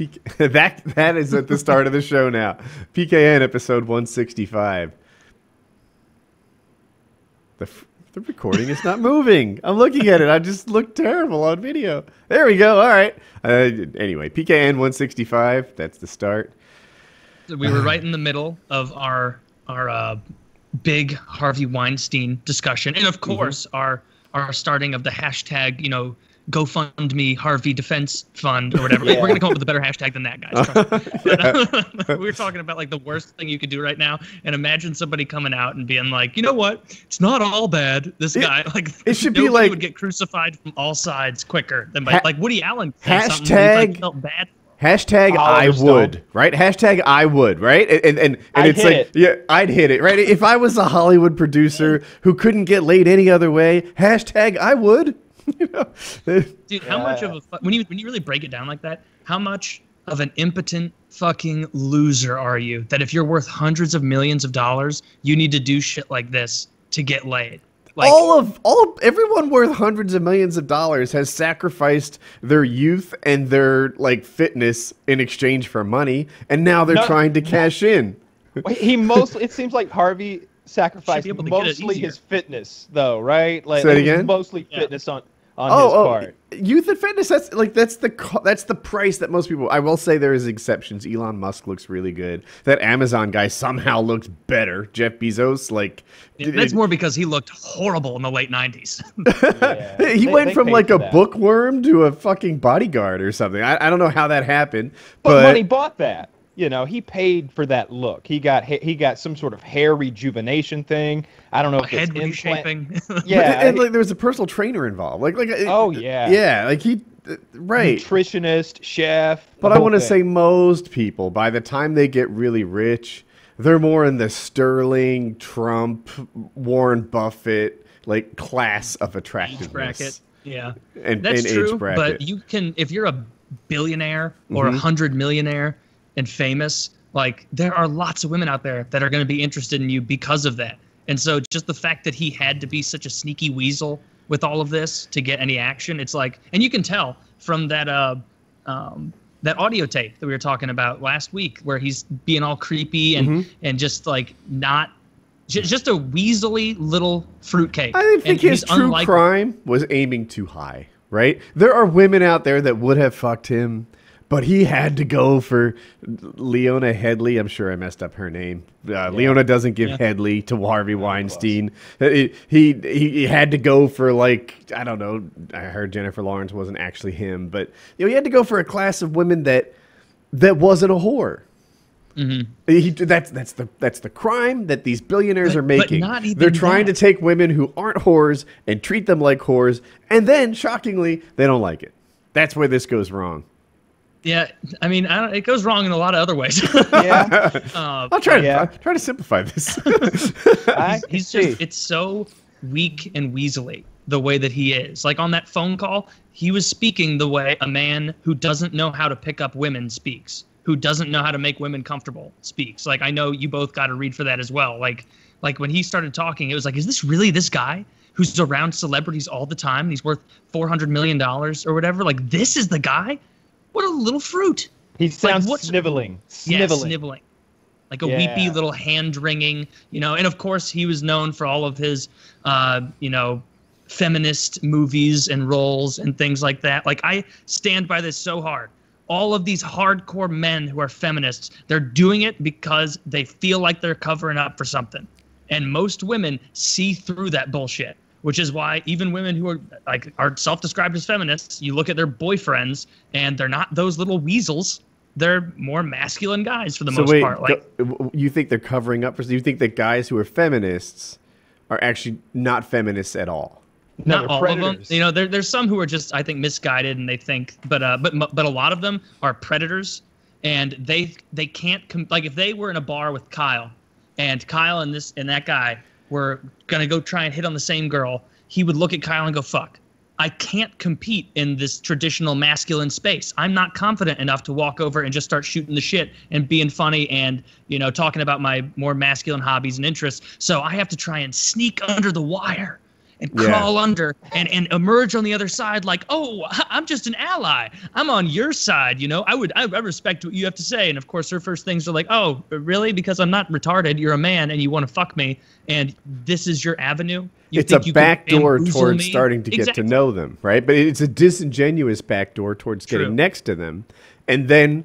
P- that that is at the start of the show now. PKN episode 165. The the recording is not moving. I'm looking at it. I just look terrible on video. There we go. All right. Uh, anyway, PKN 165. That's the start. we were right in the middle of our our uh, big Harvey Weinstein discussion, and of course our our starting of the hashtag, you know, GoFundMe Harvey Defense Fund or whatever. Yeah. We're gonna come up with a better hashtag than that, guys. But, uh, we were talking about like the worst thing you could do right now, and imagine somebody coming out and being like, you know what, it's not all bad. This It- guy, like, it should be nobody like- would get crucified from all sides quicker than by Ha- like Woody Allen. said something and he, Hashtag- like, felt bad. Hashtag I Oliver Stone. would, right? Hashtag I would, right? And and, and, and it's like, it. yeah, I'd hit it, right? If I was a Hollywood producer who couldn't get laid any other way, hashtag I would. you know, Dude, how much of a fu- when you when you really break it down like that, how much of an impotent fucking loser are you that if you're worth hundreds of millions of dollars, you need to do shit like this to get laid? Like all of all everyone worth hundreds of millions of dollars has sacrificed their youth and their like fitness in exchange for money, and now they're No, trying to cash in. He mostly. It seems like Harvey sacrificed able to get it mostly his fitness, though, right? Like Say it it again? Mostly Yeah. fitness on on oh, his oh, part. youth and fitness. That's like that's the co- that's the price that most people. I will say there is exceptions. Elon Musk looks really good. That Amazon guy somehow looks better. Jeff Bezos, like, Yeah, that's more because he looked horrible in the late '90s. Yeah. he They- went they from like a that. bookworm to a fucking bodyguard or something. I, I don't know how that happened, But, but, money bought that. You know, he paid for that look. He got he got some sort of hair rejuvenation thing. I don't know if Head it's reshaping. Yeah, and like there was a personal trainer involved. Like like Oh, yeah. yeah, like he uh, right. nutritionist, chef. But I want to say most people, by the time they get really rich, they're more in the Sterling, Trump, Warren Buffett like class of attractiveness. age bracket. Yeah, And- that's and age true. bracket. But you can, if you're a billionaire or a Mhm. hundred millionaire and famous, like there are lots of women out there that are going to be interested in you because of that. And so, just the fact that he had to be such a sneaky weasel with all of this to get any action, it's like, and you can tell from that uh, um, that audio tape that we were talking about last week, where he's being all creepy and Mhm. and just like not. ju- Just a weaselly little fruitcake. I And think his true unlike- crime was aiming too high, right? There are women out there that would have fucked him, but he had to go for Leona Headley. I'm sure I messed up her name. Uh, Leona doesn't give Yeah. Headley to Harvey Weinstein. Uh, he, he he had to go for like I don't know. I heard Jennifer Lawrence wasn't actually him, but you know he had to go for a class of women that that wasn't a whore. He, that's that's the that's the crime that these billionaires But- are making. They're trying that. to take women who aren't whores and treat them like whores, and then shockingly, they don't like it. That's where this goes wrong. Yeah, I mean, I don't, it goes wrong in a lot of other ways. Yeah, uh, I'll try to Yeah. I'll try to simplify this. I he's just it's so weak and weaselly the way that he is. Like on that phone call, he was speaking the way a man who doesn't know how to pick up women speaks, who doesn't know how to make women comfortable speaks. Like I know you both got to read for that as well. Like like when he started talking, it was like, is this really this guy? Who's around celebrities all the time? He's worth four hundred million dollars or whatever. Like this is the guy. What a little fruit. he sounds what's- sniveling, Yeah, sniveling. sniveling. Like a weepy little hand wringing, you know. And of course, he was known for all of his, uh, you know, feminist movies and roles and things like that. Like I stand by this so hard. All of these hardcore men who are feminists, they're doing it because they feel like they're covering up for something. And most women see through that bullshit, which is why even women who are like are self-described as feminists, you look at their boyfriends and they're not those little weasels. They're more masculine guys for the so most wait, part. Like go- you think they're covering up for? You think that guys who are feminists are actually not feminists at all? No, not they're all of them. You know, there, there's some who are just I think misguided and they think, but uh, but but a lot of them are predators, and they they can't com- like if they were in a bar with Kyle, and Kyle and this and that guy were gonna go try and hit on the same girl, he would look at Kyle and go, "Fuck." I can't compete in this traditional masculine space. I'm not confident enough to walk over and just start shooting the shit and being funny and, you know, talking about my more masculine hobbies and interests. So I have to try and sneak under the wire and Yeah. crawl under and, and emerge on the other side like, oh, I'm just an ally. I'm on your side. You know, I would I, I respect what you have to say. And of course, her first things are like, oh, really? Because I'm not retarded. You're a man and you want to fuck me, and this is your avenue. You it's a can backdoor towards me? starting to get to know them, right? But it's a disingenuous backdoor towards True. getting next to them, and then,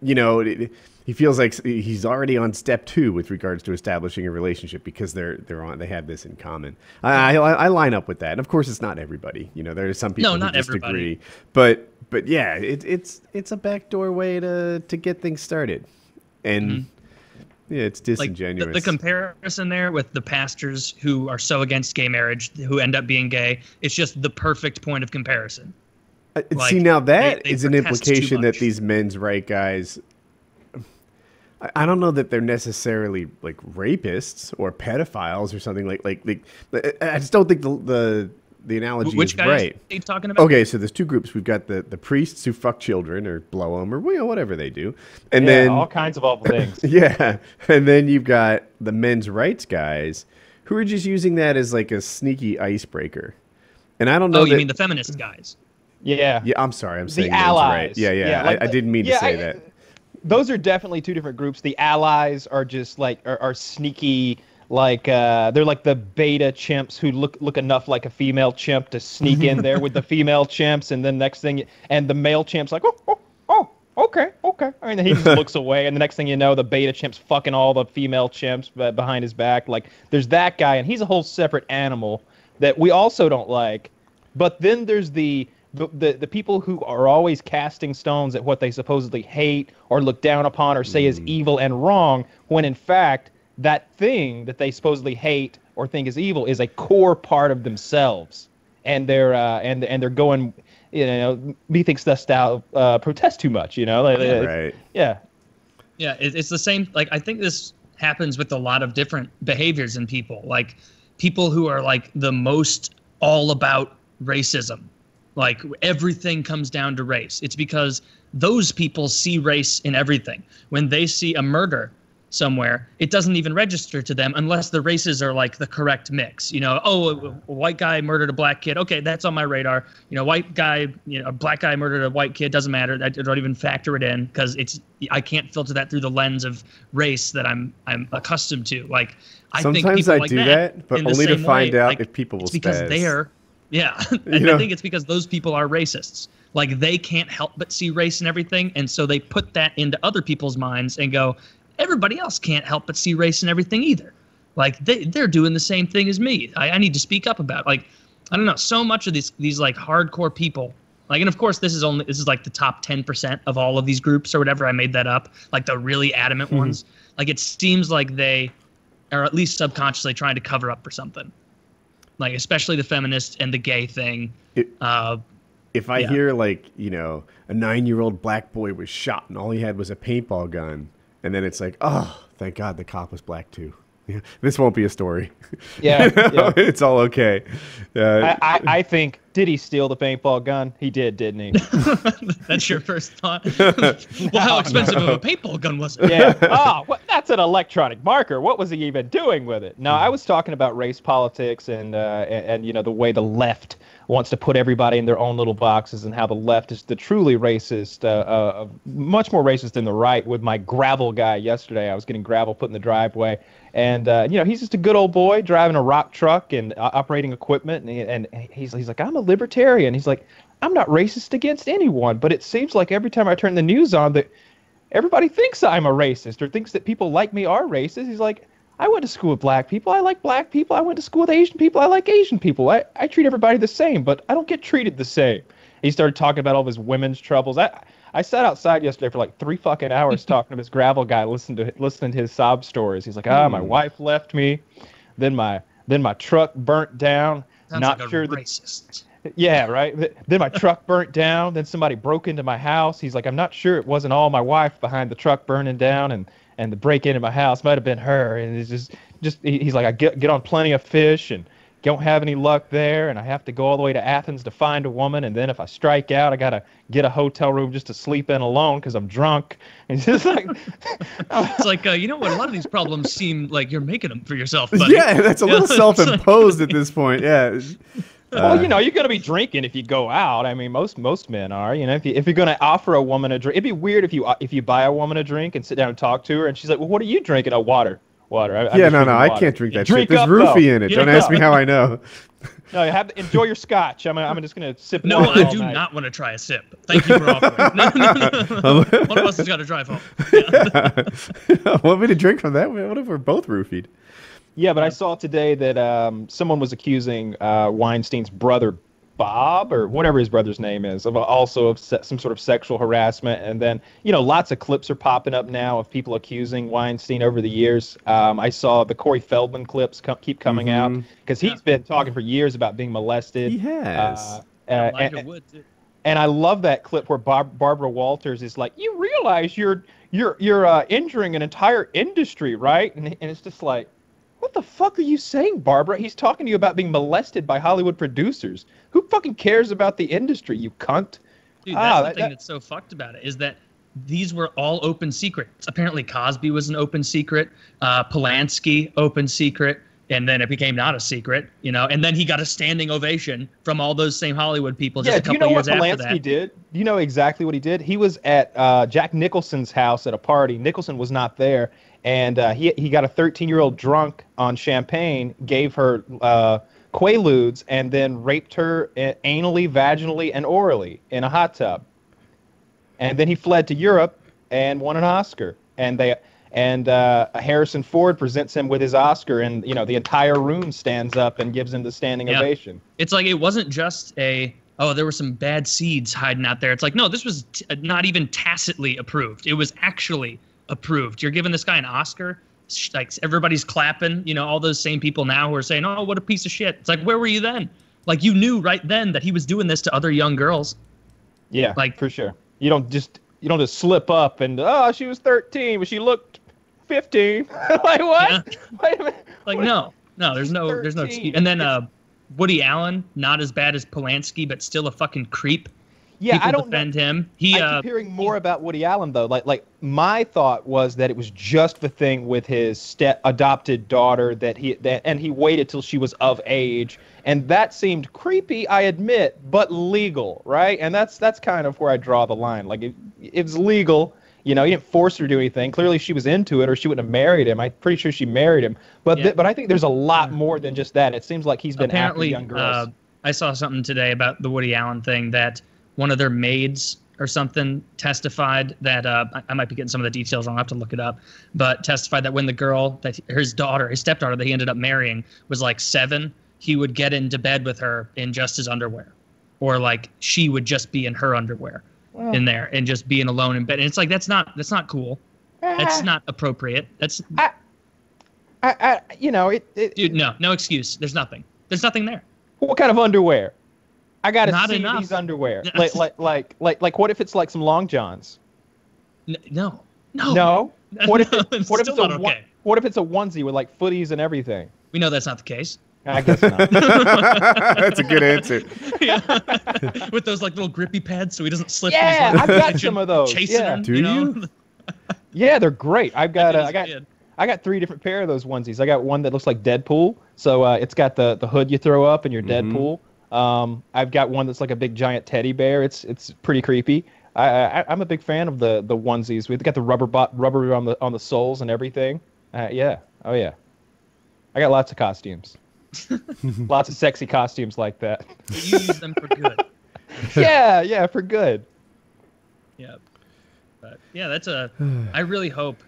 you know, it, he feels like he's already on step two with regards to establishing a relationship because they're they're on they have this in common. I, I, I line up with that. And of course, it's not everybody. You know, there are some people No, who not just everybody. but but yeah, it, it's it's a backdoor way to to get things started, and. Yeah, it's Mm-hmm. like the, disingenuous. the comparison there with the pastors who are so against gay marriage who end up being gay it's just the perfect point of comparison Uh, Like, See now that they- is an implication that these men's right guys. I, I don't know that they're necessarily like rapists or pedophiles or something like like like. I I just don't think the the, the analogy which is guys right. are you talking about Okay, so there's two groups. We've got the, the priests who fuck children or blow them or you know, whatever they do, and yeah, then all kinds of awful things. yeah, and then you've got the men's rights guys who are just using that as like a sneaky icebreaker. And I don't know. oh you mean the feminist guys Yeah. yeah, I'm sorry. I'm saying men's allies. right. Yeah, yeah. like I, I didn't mean yeah, to say I- that. Those are definitely two different groups. The allies are just like are, are sneaky, like uh, they're like the beta chimps who look look enough like a female chimp to sneak in there with the female chimps, and then next thing, and the male chimp's like, oh, oh, oh, okay, okay, and then he just looks away, and the next thing you know, the beta chimp's fucking all the female chimps behind his back. Like there's that guy, and he's a whole separate animal that we also don't like. But then there's the the, the the people who are always casting stones at what they supposedly hate or look down upon or say is evil and wrong, when in fact that thing that they supposedly hate or think is evil is a core part of themselves, and they're uh, and and they're going, you know, methinks thus thou uh, protest too much, you know, like, Right. yeah, Yeah, it, it's the same. Like I think this happens with a lot of different behaviors in people. Like people who are like the most all about racism. Like everything comes down to race. It's because those people see race in everything. When they see a murder somewhere, it doesn't even register to them unless the races are like the correct mix. You know, oh, a, a white guy murdered a black kid. Okay, that's on my radar. You know, white guy, you know, a black guy murdered a white kid. Doesn't matter. I don't even factor it in because it's I can't filter that through the lens of race that I'm I'm accustomed to. Like I Sometimes I like do that, that, but only to find way, out like, if people will it's because they're yeah. You I think it's because those people are racists. Like they can't help but see race and everything, and so they put that into other people's minds and go, everybody else can't help but see race and everything either. Like they they're doing the same thing as me. I, I need to speak up about. it. Like I don't know. So much of these these like hardcore people. Like and of course this is only this is like the top ten percent of all of these groups or whatever. I made that up. Like the really adamant mm-hmm. ones. Like it seems like they are at least subconsciously trying to cover up for something. Like especially the feminist and the gay thing. It- uh, If I Yeah. hear like you know a nine year old black boy was shot and all he had was a paintball gun, and then it's like, oh, thank God the cop was black too. Yeah, this won't be a story. Yeah, You know, yeah. it's all okay. Uh, I, I, I think did he steal the paintball gun? He did, didn't he? that's your first thought. well, how expensive of a paintball gun was it? yeah. Oh, what, that's an electronic marker. What was he even doing with it? No, I was talking about race politics and, uh, and and you know the way the left wants to put everybody in their own little boxes and how the left is the truly racist, uh, uh, much more racist than the right. With my gravel guy yesterday, I was getting gravel put in the driveway, and uh, you know he's just a good old boy driving a rock truck and uh, operating equipment, and, he, and he's he's like I'm a libertarian. He's like I'm not racist against anyone, but it seems like every time I turn the news on that everybody thinks I'm a racist or thinks that people like me are racist. He's like, I went to school with black people. I like black people. I went to school with Asian people. I like Asian people. I, I treat everybody the same, but I don't get treated the same. He started talking about all of his women's troubles. I I sat outside yesterday for like three fucking hours talking to this gravel guy, listening to listening to his sob stories. He's like, ah, my wife left me, then my then my truck burnt down. Sounds Not like sure that racist. Yeah, right. Then my truck burnt down. Then somebody broke into my house. He's like, I'm not sure it wasn't all my wife behind the truck burning down and and the break into my house might have been her. And it's just just he's like, I get get on plenty of fish and don't have any luck there, and I have to go all the way to Athens to find a woman, and then if I strike out, I gotta get a hotel room just to sleep in alone because I'm drunk. And it's just like It's like uh, you know what? A lot of these problems seem like you're making them for yourself. Buddy. Yeah, that's a little self-imposed at this point. Yeah. well, Uh, you know, you're gonna be drinking if you go out. I mean, most most men are. You know, if you if you're gonna offer a woman a drink, it'd be weird if you uh, if you buy a woman a drink and sit down and talk to her, and she's like, "Well, what are you drinking? Oh, water, water." I, yeah, no, no, drinking I can't drink that drink shit. There's up, roofie though. in it. Get Don't up. ask me how I know. No, have enjoy your scotch. I'm I'm just gonna sip. No, water I do night. not want to try a sip. Thank you for offering. No, no, no. One of us has got to drive home. Yeah. Want me to drink from that? What if we're both roofied? Yeah, but I saw today that um, someone was accusing uh, Weinstein's brother Bob or whatever his brother's name is of also of se- some sort of sexual harassment. And then you know lots of clips are popping up now of people accusing Weinstein over the years. Um, I saw the Corey Feldman clips co- keep coming out Mhm. because he's been talking for years about being molested. He has. Uh, uh, and- Wood, and I love that clip where Bar- Barbara Walters is like, "You realize you're you're you're uh, injuring an entire industry, right?" And, and it's just like, "What the fuck are you saying, Barbara? He's talking to you about being molested by Hollywood producers. Who fucking cares about the industry, you cunt?" Dude, Ah, that's the that- thing that- that's so fucked about it is that these were all open secrets. Apparently, Cosby was an open secret, uh, Polanski open secret, and then it became not a secret, you know. And then he got a standing ovation from all those same Hollywood people just yeah, a do you know what years Polanski did? Do you know exactly what he did? He was at uh, Jack Nicholson's house at a party. Nicholson was not there, and uh, he he got a 13 year old drunk on champagne, gave her uh, quaaludes, and then raped her uh, anally, vaginally, and orally in a hot tub. And then he fled to Europe and won an Oscar. And they and uh, Harrison Ford presents him with his Oscar, and you know the entire room stands up and gives him the standing Yeah. ovation. It's like it wasn't just a oh there were some bad seeds hiding out there. It's like no, this was t- not even tacitly approved. It was actually approved. You're giving this guy an Oscar. Like everybody's clapping. You know all those same people now who are saying oh what a piece of shit. It's like where were you then? Like you knew right then that he was doing this to other young girls. Yeah, Like- for sure. You don't just you don't just slip up and oh she was 13 but she looked 15. like what? Wait a minute. Like What? no, no, there's no, there's no excuse. And then uh, Woody Allen, not as bad as Polanski, but still a fucking creep. Yeah, People I don't know. defend him. He I uh, keep hearing more about Woody Allen though. Like like my thought was that it was just the thing with his step adopted daughter that he that and he waited till she was of age and that seemed creepy, I admit, but legal, right? And that's that's kind of where I draw the line. Like it, it's legal. You know, he didn't force her to do anything. Clearly, she was into it, or she wouldn't have married him. I'm pretty sure she married him. But Yeah. th- but I think there's a lot more than just that. It seems like he's been apparently after young girls. uh, I saw something today about the Woody Allen thing that one of their maids or something testified that uh, I, I might be getting some of the details wrong. I will have to look it up, but testified that when the girl that his daughter, his stepdaughter that he ended up marrying was like seven, he would get into bed with her in just his underwear, or like she would just be in her underwear in there and just being alone in bed. And it's like that's not that's not cool. That's not appropriate. That's I, I, you know, it, it dude. No, no excuse. There's nothing. There's nothing there. What kind of underwear? I gotta Not see enough. these underwear. like, like, like, like, like, what if it's like some long johns? N- no, no, No. What if? It, it's what if it's a not one- okay. What if it's a onesie with like footies and everything? We know that's not the case. I guess not. That's a good answer. Yeah. With those like little grippy pads so he doesn't slip. Yeah, I've got some of those. Chasing Yeah. him, Do you? Know? you? yeah, they're great. I've got. I Uh, I got. good. I got three different pair of those onesies. I got one that looks like Deadpool, so uh, it's got the the hood you throw up and you're Mhm. Deadpool. Um, I've got one that's like a big giant teddy bear. It's it's pretty creepy. I, I I'm a big fan of the the onesies. We've got the rubber bot rubber on the on the soles and everything. Uh, yeah. Oh yeah. I got lots of costumes. lots of sexy costumes like that. You use them for good. yeah, yeah, for good. Yeah. But yeah, that's a. I really hope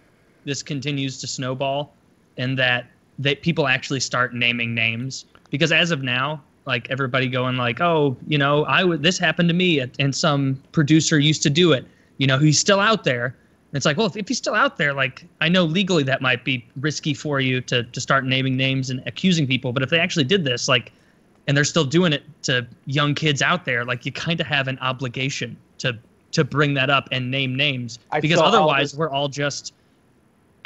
this continues to snowball, and that that people actually start naming names because as of now, like everybody going like, oh, you know, I would this happened to me, and some producer used to do it. You know, he's still out there. And it's like, well, if, if he's still out there, like I know legally that might be risky for you to to start naming names and accusing people, but if they actually did this, like and they're still doing it to young kids out there like you kind of have an obligation to to bring that up and name names I because saw all otherwise this- we're all just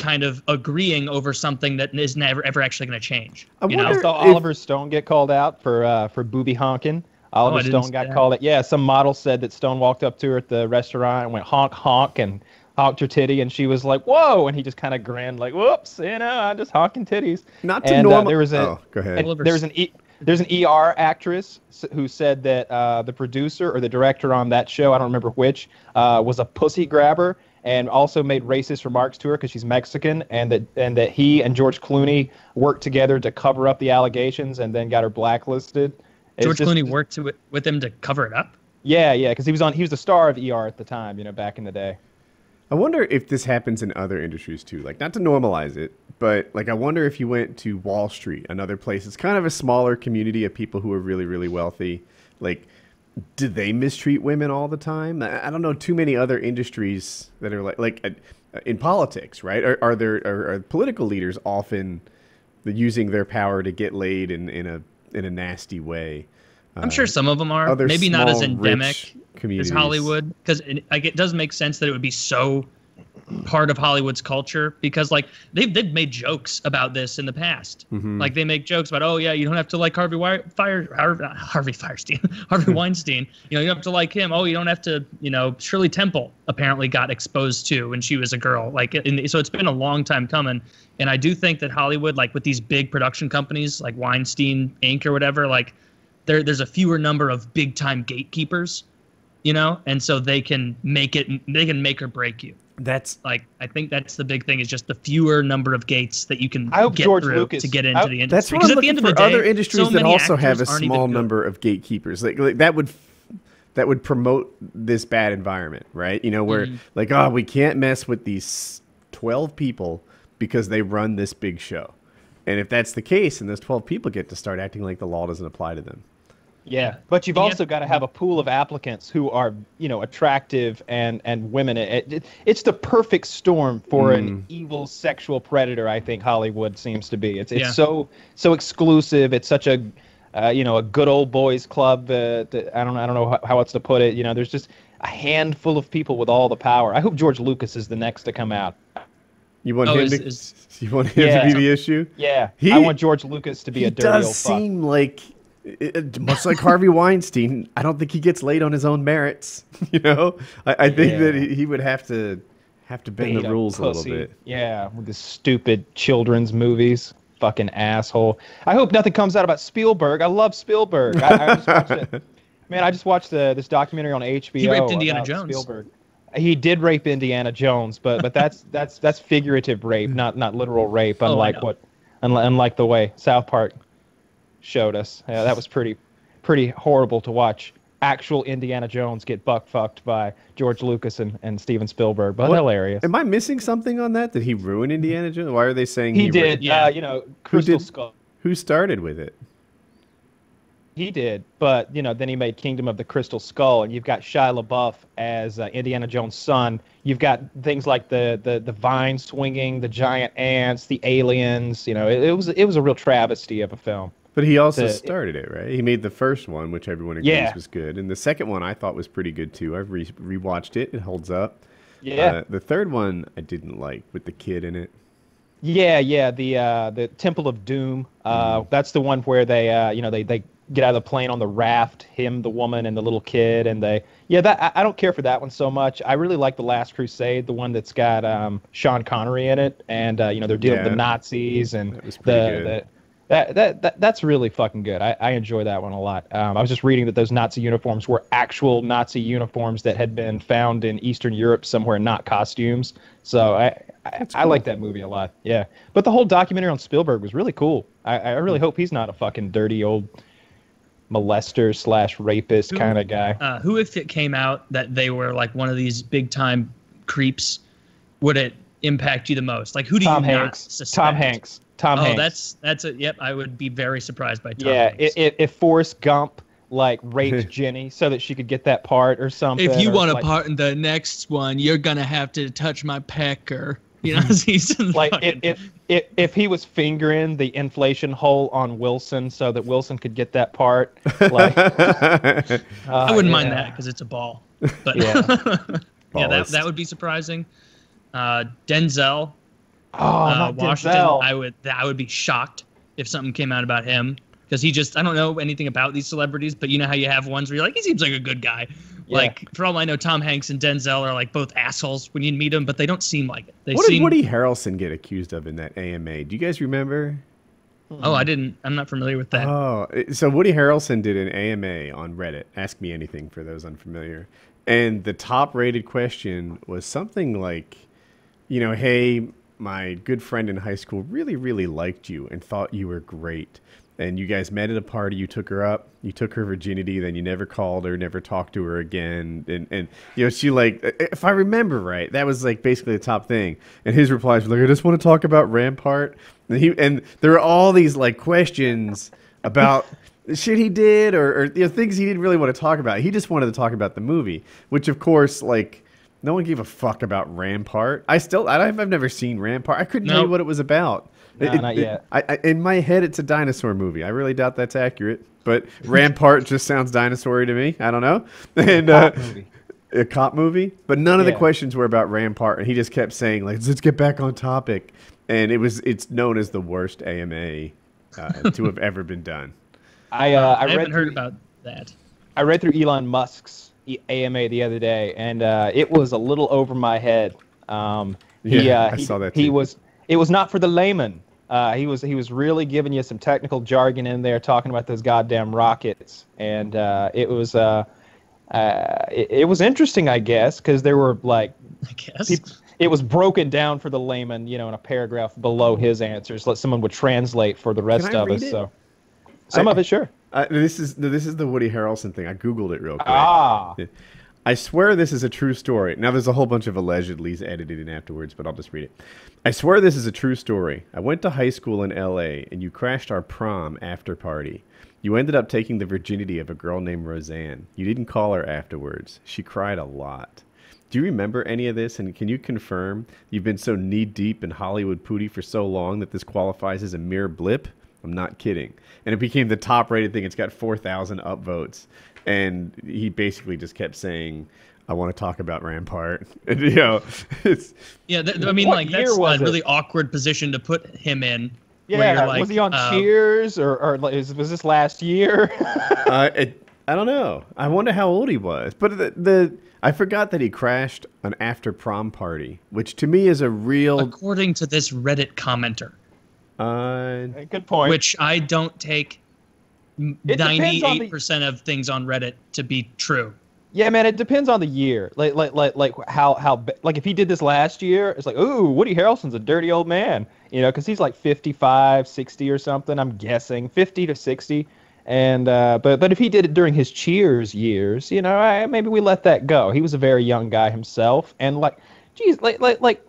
kind of agreeing over something that is never ever actually going to change. I you wonder- know? saw Oliver Stone get called out for uh, for booby honking. Oliver Oh, Stone got called it. Yeah, some model said that Stone walked up to her at the restaurant and went honk honk and honked her titty, and she was like, "Whoa!" And he just kind of grinned like, "Whoops, you know, I'm just honking titties." Not to and, uh, normal. there was a oh, go ahead. and Oliver there's an e- there's an ER actress who said that uh, the producer or the director on that show, I don't remember which, uh, was a pussy grabber and also made racist remarks to her because she's Mexican, and that and that he and George Clooney worked together to cover up the allegations and then got her blacklisted. It's George just- Clooney worked to, with him to cover it up. Yeah, yeah, because he was on he was the star of ER at the time, you know, back in the day. I wonder if this happens in other industries too. Like, not to normalize it, but like, I wonder if you went to Wall Street, another place. It's kind of a smaller community of people who are really, really wealthy. Like, do they mistreat women all the time? I don't know too many other industries that are like, like uh, in politics, right? Are, are there are, are political leaders often using their power to get laid in, in a in a nasty way? I'm sure some of them are. Maybe not as endemic as. Hollywood, because it, like, it does make sense that it would be so part of Hollywood's culture. Because like they've they've made jokes about this in the past. Mm-hmm. Like they make jokes about, oh yeah, you don't have to like Harvey Wi- Fire Harvey, Harvey Firestein, Harvey Weinstein. You know, you don't have to like him. Oh, you don't have to. You know, Shirley Temple apparently got exposed to when she was a girl. Like, in, so it's been a long time coming. And I do think that Hollywood, like with these big production companies like Weinstein Inc. or whatever, like there there's a fewer number of big time gatekeepers, you know, and so they can make it they can make or break you. That's Like I think that's the big thing is just the fewer number of gates that you can I hope get George through Lucas- to get I- into the industry. That's what Because I'm at the looking end of for. the day, other industries so that also have a actors aren't even small number of gatekeepers. Like, like that would that would promote this bad environment, right? You know, where Mm-hmm. like, oh, we can't mess with these twelve people because they run this big show. And if that's the case, and those twelve people get to start acting like the law doesn't apply to them. Yeah, but you've Yeah. also got to have a pool of applicants who are, you know, attractive and and women. It, it, it's the perfect storm for an evil sexual predator. I think Hollywood seems to be. It's it's Yeah. so so exclusive. It's such a, uh, you know, a good old boys club. Uh, that, I don't I don't know how, how else to put it. You know, there's just a handful of people with all the power. I hope George Lucas is the next to come out. You want Oh, him is- to is- you want him Yeah. to be the issue? Yeah, He- I want George Lucas to be he a dirty does old fuck. seem like it- it- much like Harvey Weinstein. I don't think he gets laid on his own merits. You know, I, I think that he, he would have to have to bend Bait the rules a little bit. Yeah, with the stupid children's movies. Fucking asshole. I hope nothing comes out about Spielberg. I love Spielberg. I, I just watched it. Man, I just watched the, this documentary on HBO. raped Indiana about Jones. Spielberg. He did rape Indiana Jones, but but that's that's that's figurative rape, not not literal rape. Oh, Unlike know. what, unlike, unlike the way South Park showed us. Yeah, that was pretty pretty horrible to watch. Actual Indiana Jones get buck fucked by George Lucas and, and Steven Spielberg, but What- hilarious. Am I missing something on that? Did he ruin Indiana Jones? Why are they saying He he, did, raped- Yeah. uh, you know, Crystal did- Skull. Who started with it? He did, but you know, then he made Kingdom of the Crystal Skull, and you've got Shia LaBeouf as uh, Indiana Jones' son. You've got things like the the the vine swinging, the giant ants, the aliens. You know, it, it was it was a real travesty of a film. But he also The- started it, right? He made the first one, which everyone agrees Yeah. was good, and the second one I thought was pretty good too. I've re- rewatched it; it holds up. Yeah, Uh, the third one I didn't like with the kid in it. yeah, yeah. The uh, the Temple of Doom. Uh, That's the one where they uh, you know they they get out of the plane on the raft, him, the woman, and the little kid, and they yeah. That I, I don't care for that one so much. I really like the Last Crusade, the one that's got um, Sean Connery in it, and uh, you know they're dealing with the Nazis and That was the, good. the that, that, that that's really fucking good. I, I enjoy that one a lot. Um, I was just reading that those Nazi uniforms were actual Nazi uniforms that had been found in Eastern Europe somewhere, not costumes. So I I, I like that movie a lot. Yeah, but the whole documentary on Spielberg was really cool. I, I really hope he's not a fucking dirty old molester slash rapist kind of guy. Uh, who, if it came out that they were like one of these big time creeps, would it impact you the most? Like, who do Tom you not Hanks. suspect? Tom Hanks. Tom oh, Hanks. that's that's a yep. I would be very surprised by Tom yeah. Hanks. If, if Forrest Gump like raped Jenny so that she could get that part or something. if you or, want a like, part in the next one, you're gonna have to touch my pecker. You know, he's like fucking- if, if if if he was fingering the inflation hole on Wilson so that Wilson could get that part, like I uh, wouldn't mind that because it's a ball. But Yeah. yeah, that that would be surprising. Uh, Denzel, Oh, uh, not Washington. Denzel. I would I would be shocked if something came out about him because he just I don't know anything about these celebrities, but you know how you have ones where you're like he seems like a good guy. Yeah. Like for all I know, Tom Hanks and Denzel are like both assholes when you meet them, but they don't seem like it. They What seem. did Woody Harrelson get accused of in that AMA? Do you guys remember? oh, I didn't. I'm not familiar with that. Oh, so Woody Harrelson did an AMA on Reddit. Ask me anything for those unfamiliar. And the top rated question was something like, you know, hey, my good friend in high school really, really liked you and thought you were great. And you guys met at a party, you took her up, you took her virginity, then you never called her, never talked to her again. And, and you know, she like, if I remember right, that was like basically the top thing. And his replies were like, I just want to talk about Rampart. And he, and there were all these like questions about the shit he did or, or you know, things he didn't really want to talk about. He just wanted to talk about the movie, which of course, like, no one gave a fuck about Rampart. I still, I, I've never seen Rampart. I couldn't tell you what it was about. No, It- not it- yet. I, I, in my head, it's a dinosaur movie. I really doubt that's accurate, but Rampart just sounds dinosaur to me. I don't know. And uh, Cop movie. a cop movie, but none of the questions were about Rampart, and he just kept saying like, "Let's get back on topic." And it was, it's known as the worst AMA uh, to have ever been done. I uh, I, I, read haven't heard through- about that. I read through Elon Musk's AMA the other day, and uh, it was a little over my head. Um, he, Yeah, uh, I he, saw that He was. It was not for the layman. Uh, he was. He was really giving you some technical jargon in there, talking about those goddamn rockets, and uh, it was. Uh, uh, it, it was interesting, I guess, because there were like I guess. peop- it was broken down for the layman, you know, in a paragraph below his answers. Let someone would translate for the rest I of read us. it? So, some I- of it, sure. Uh, this is this is the Woody Harrelson thing. I googled it real quick. Ah, I swear this is a true story. Now, there's a whole bunch of allegedly's edited in afterwards, but I'll just read it. I swear this is a true story. I went to high school in LA, and you crashed our prom after party. You ended up taking the virginity of a girl named Roseanne. You didn't call her afterwards. She cried a lot. Do you remember any of this? And can you confirm you've been so knee deep in Hollywood pooty for so long that this qualifies as a mere blip? I'm not kidding. And it became the top rated thing. It's got 4,000 upvotes. And he basically just kept saying, I want to talk about Rampart. And, you know, it's, Yeah, th- I mean, like year that's was a it? really awkward position to put him in. yeah. you're like, was he on uh, Cheers or, or is, was this last year? uh, it, I don't know. I wonder how old he was. But the, the I forgot that he crashed an after prom party, which to me is a real. According to this Reddit commenter, Uh, Good point. which I don't take It depends on the- ninety-eight percent of things on Reddit to be true. yeah, man, it depends on the year. Like, like, like, like how, how, like if he did this last year, it's like, ooh, Woody Harrelson's a dirty old man, you know, because he's like 55, 60 or something. I'm guessing 50 to 60. And uh, but but if he did it during his Cheers years, you know, I, maybe we let that go. He was a very young guy himself, and like, geez, like like like.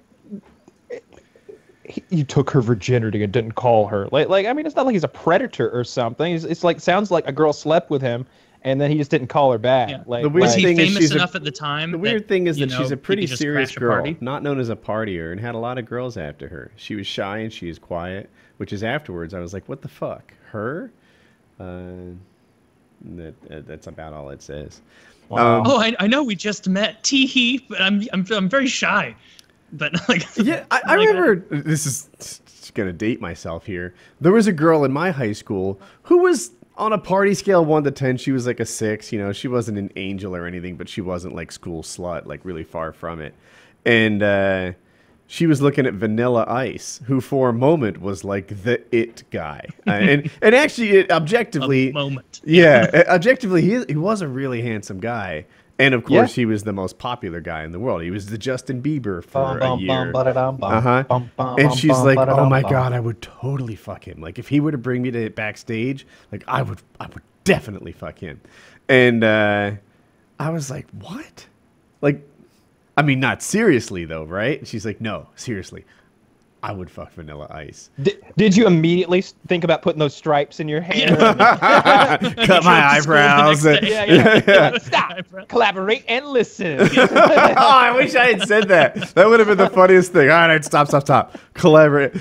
He- You took her virginity and didn't call her. Like, like I mean, it's not like he's a predator or something. It's, it's like sounds like a girl slept with him, and then he just didn't call her back. Yeah. Like, The weird Was like- he thing is famous she's a- enough at the time? The that, weird thing is you that she's a pretty serious girl, party? not known as a partier, and had a lot of girls after her. She was shy and she is quiet, which is afterwards I was like, what the fuck, her? Uh, that, uh, that's about all it says. Wow. Um, Oh, I, I know we just met. Tee hee, but I'm I'm I'm very shy. But like yeah, I, I like, remember. This is gonna date myself here. There was a girl in my high school who was on a party scale one to ten. She was like a six. You know, she wasn't an angel or anything, but she wasn't like school slut, like really far from it. And uh, she was looking at Vanilla Ice, who for a moment was like the it guy, uh, and and actually, it, objectively, a moment. yeah, uh, objectively, he he was a really handsome guy, and of course, Yeah. he was the most popular guy in the world. He was the Justin Bieber for Bum, a year. Uh-huh. And she's like, "Oh my bum." god, I would totally fuck him. Like if he were to bring me to backstage, like I would, I would definitely fuck him." And uh, I was like, "What?" Like, I mean, not seriously though, right? She's like, "No, seriously, I would fuck Vanilla Ice." Did, did you immediately think about putting those stripes in your hair? Cut my Go to school the eyebrows. and- yeah, yeah. Yeah. Stop. Collaborate and listen. oh, I wish I had said that. That would have been the funniest thing. All right, stop, stop, stop. Collaborate.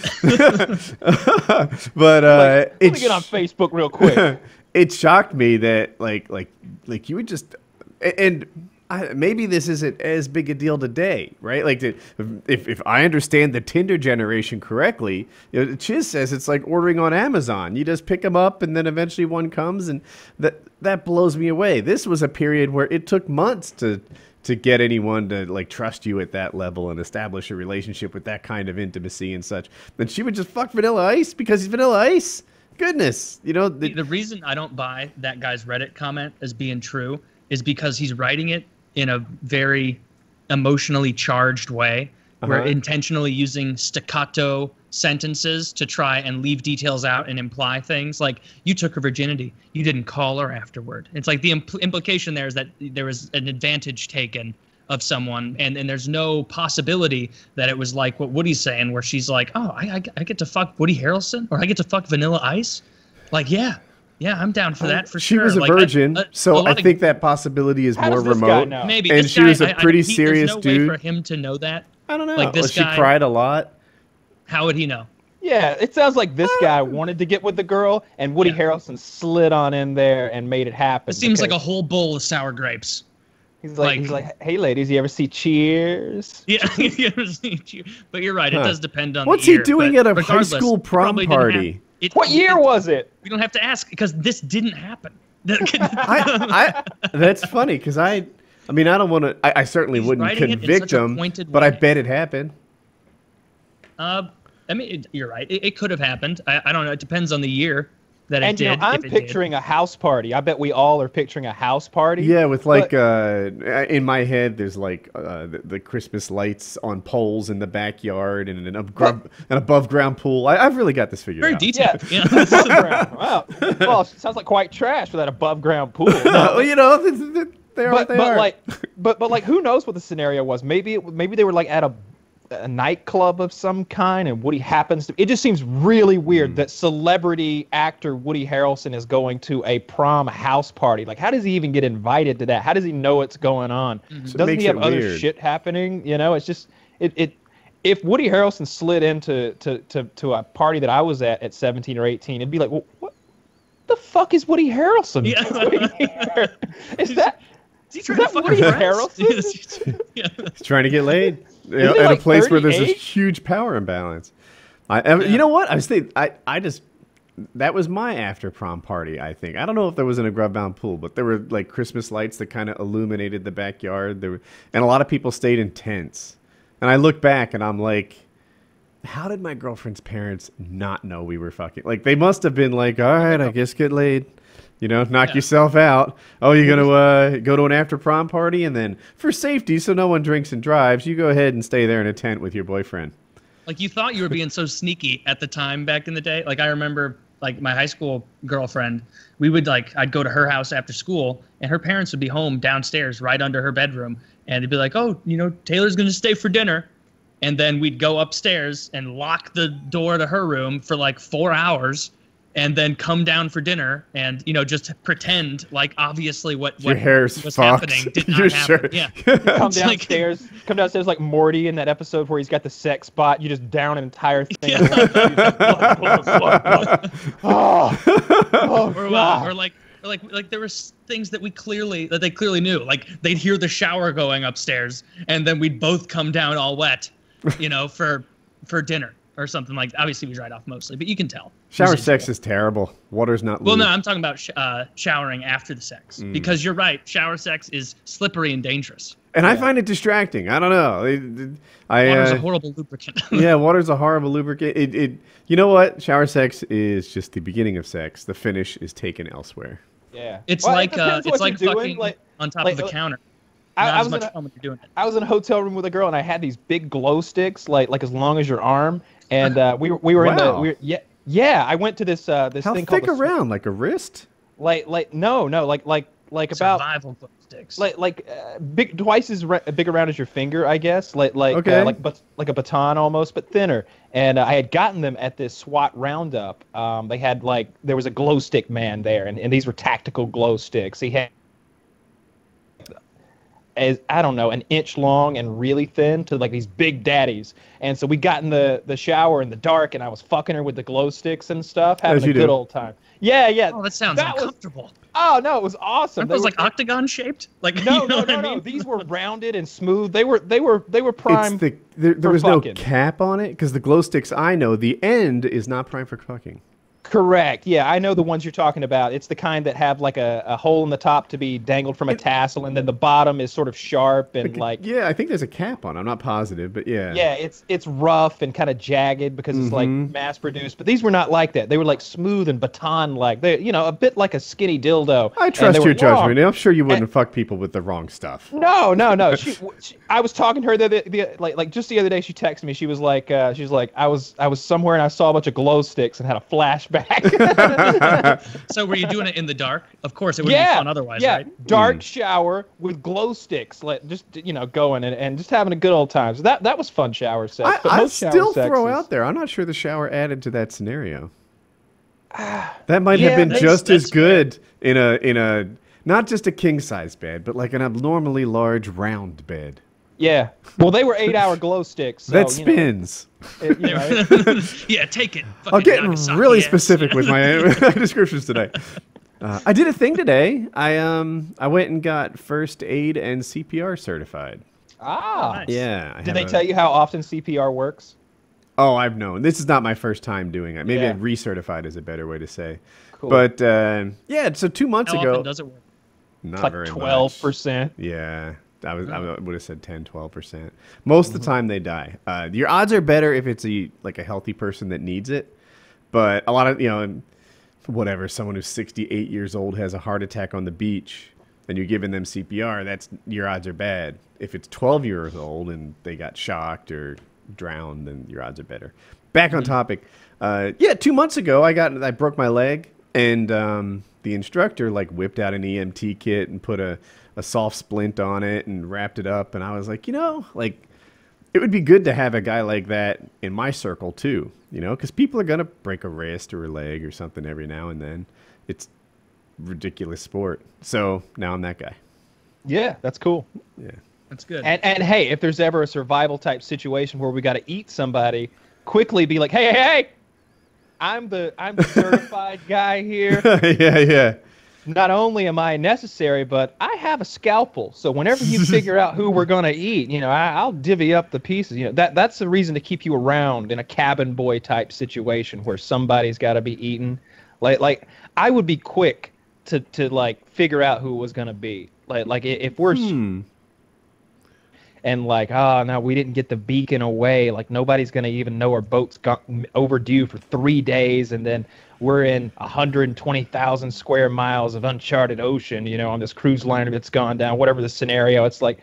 but uh, Let it me get on Facebook real quick. it shocked me that like like like you would just a- and I, maybe this isn't as big a deal today, right? Like, if, if I understand the Tinder generation correctly, you know, Chiz says it's like ordering on Amazon. You just pick them up, and then eventually one comes, and that that blows me away. This was a period where it took months to to get anyone to like trust you at that level and establish a relationship with that kind of intimacy and such. Then she would just fuck Vanilla Ice because he's Vanilla Ice. Goodness, you know. The, the reason I don't buy that guy's Reddit comment as being true is because he's writing it in a very emotionally charged way. Uh-huh. We're intentionally using staccato sentences to try and leave details out and imply things like you took her virginity you didn't call her afterward it's like the impl- implication there is that there was an advantage taken of someone and, and there's no possibility that it was like what woody's saying where she's like oh I, I, I get to fuck woody harrelson or i get to fuck vanilla ice like yeah yeah, I'm down for uh, that for she sure. was a like, virgin, a, a, so a I think of, that possibility is more remote. Maybe, and she guy, was a pretty I, serious no dude. Way for him to know that. I don't know. Like this well, guy, she cried a lot. How would he know? Yeah, it sounds like this guy ah. wanted to get with the girl, and Woody yeah. Harrelson slid on in there and made it happen. It seems like a whole bowl of sour grapes. He's like, like, he's like, hey ladies, you ever see Cheers? Yeah, you ever see Cheers? But you're right, huh. it does depend on. What's he year, doing at a high school prom party? It, what year it, was it? We don't have to ask because this didn't happen. I, I, that's funny because I, I mean, I don't want to. I, I, certainly He's wouldn't convict him, but way. I bet it happened. Uh, I mean, it, you're right. It, it, could have happened. I, I don't know. It depends on the year that and, it did. know, I'm picturing did. a house party. I bet we all are picturing a house party. Yeah, with like but, uh, in my head, there's like uh, the, the, Christmas lights on poles in the backyard and an, above, an above ground pool. I, have really got this figured Very out. detailed. Yeah. yeah. wow. Well, sounds like quite trash for that above ground pool. No. well, you know, they are but, they but are. like, but but like, who knows what the scenario was? Maybe it, maybe they were like at a a nightclub of some kind and Woody happens to it just seems really weird mm. that celebrity actor Woody Harrelson is going to a prom house party. Like how does he even get invited to that? How does he know what's going on? Mm-hmm. So Doesn't he have other weird. shit happening? You know, it's just it it if Woody Harrelson slid into to, to, to a party that I was at at 17 or 18, it'd be like, well, what the fuck is Woody Harrelson yeah. doing here? Is that is he trying is to Woody Harrelson? yeah. He's trying to get laid at like a place 38? where there's this huge power imbalance. I, yeah. you know what? I was thinking, I, I just that was my after prom party. I think I don't know if there was in a grub bound pool, but there were like Christmas lights that kind of illuminated the backyard. There were, and a lot of people stayed in tents. And I look back and I'm like, how did my girlfriend's parents not know we were fucking? Like they must have been like, all right, I guess get laid. You know, knock yeah. yourself out. Oh, you're gonna uh, go to an after prom party, and then for safety, so no one drinks and drives, you go ahead and stay there in a tent with your boyfriend. Like you thought you were being so sneaky at the time back in the day. Like I remember, like my high school girlfriend, we would like I'd go to her house after school, and her parents would be home downstairs, right under her bedroom, and they'd be like, "Oh, you know, Taylor's gonna stay for dinner." And then we'd go upstairs and lock the door to her room for like four hours and then come down for dinner and you know just pretend like obviously what, what your hair's was fucked. happening did not You're happen. Sure. Yeah. come downstairs, like, come downstairs like Morty in that episode where he's got the sex bot. You just down an entire thing. Yeah. oh, oh, or, well, or like or like like there were things that we clearly that they clearly knew. Like they'd hear the shower going upstairs, and then we'd both come down all wet, you know, for for dinner or something like. Obviously, we dried off mostly, but you can tell. Shower sex is terrible. Water's not. Well, no, I'm talking about sh- uh, showering after the sex mm. because you're right. Shower sex is slippery and dangerous. And yeah. I find it distracting. I don't know. I, water's uh, a horrible lubricant. yeah, water's a horrible lubricant. It, it, you know what? Shower sex is just the beginning of sex. The finish is taken elsewhere. Yeah, it's well, like it uh, it's like fucking like, on top like, of the counter. I, I, was in a, I was in a hotel room with a girl and I had these big glow sticks, like like as long as your arm, and uh, we were we were wow. in the we were, yeah yeah I went to this uh this How thing thick called around? Like a wrist? Like like no no like like like about survival sticks. like like uh, big twice as re- big around as your finger I guess. Like like uh, okay. uh, like but like a baton almost but thinner. And uh, I had gotten them at this SWAT roundup. Um they had like there was a glow stick man there and, and these were tactical glow sticks. He had as I don't know, an inch long and really thin to like these big daddies. And so we got in the the shower in the dark, and I was fucking her with the glow sticks and stuff, having As a good do. old time. Yeah, yeah. Oh, that sounds That was- uncomfortable. Oh no, it was awesome. Aren't They those were- like octagon shaped? Like no, you know no, what no, I no. mean? These were rounded and smooth. They were they were they were prime. It's the there, there for was fucking. no cap on it because the glow sticks I know the end is not prime for fucking. Correct. Yeah, I know the ones you're talking about. It's the kind that have like a, a hole in the top to be dangled from a tassel, and then the bottom is sort of sharp and like yeah, I think there's a cap on. it. I'm not positive, but yeah. yeah, it's it's rough and kind of jagged because it's like Mhm. mass produced. But these were not like that. They were like smooth and baton like. They you know a bit like a skinny dildo. I trust your were judgment. I'm sure you wouldn't fuck people with the wrong stuff. No, no, no. She, she, I was talking to her the, the, the like like just the other day. She texted me. She was like, uh, she was like, I was I was somewhere and I saw a bunch of glow sticks and had a flashback. So were you doing it in the dark? Of course, it would yeah, be fun otherwise, yeah. right? Dark Hmm. shower with glow sticks, like just you know going and, and just having a good old time. So that that was fun shower sex. I, but I most shower still sex throw is- out there. I'm not sure the shower added to that scenario. That might Yeah, have been just as that's good in a in a not just a king size bed, but like an abnormally large round bed Yeah. Well, they were eight hour glow sticks. So, that you know, spins. it- you know, yeah, take it. I'm getting Nagasaki really ass. specific with my descriptions today. Uh, I did a thing today. I um I went and got first aid and CPR certified. ah. Nice. Yeah. I Did they a- tell you how often CPR works? Oh, I've known. This is not my first time doing it. Maybe Yeah. recertified is a better way to say. Cool. But uh, yeah, so two months How ago, often does it work? not like very twelve much. percent. Yeah, I was I would have said 10, 12 percent. Most of the time they die. Uh, your odds are better if it's a like a healthy person that needs it, but a lot of you know, whatever someone who's sixty eight years old has a heart attack on the beach, and you're giving them CPR. That's your odds are bad. If it's twelve years old and they got shocked or drowned, then your odds are better. Back on topic. Uh, yeah, two months ago I got I broke my leg, and um, the instructor like whipped out an EMT kit and put a a soft splint on it and wrapped it up, and I was like, you know, like it would be good to have a guy like that in my circle too, you know, because people are gonna break a wrist or a leg or something every now and then. It's ridiculous sport. So now I'm that guy. Yeah, that's cool. Yeah. That's good. And and hey, if there's ever a survival type situation where we got to eat somebody, quickly be like, hey, hey, hey, I'm the I'm the certified guy here. yeah, yeah. Not only am I necessary, but I have a scalpel. So whenever you figure out who we're gonna eat, you know, I, I'll divvy up the pieces. You know, that that's the reason to keep you around in a cabin boy type situation where somebody's got to be eaten. Like like I would be quick to to like figure out who it was gonna be. Like like if we're Hmm. and like oh no we didn't get the beacon away like nobody's gonna even know our boat's got overdue for three days and then we're in 120,000 square miles of uncharted ocean you know on this cruise liner that's gone down whatever the scenario it's like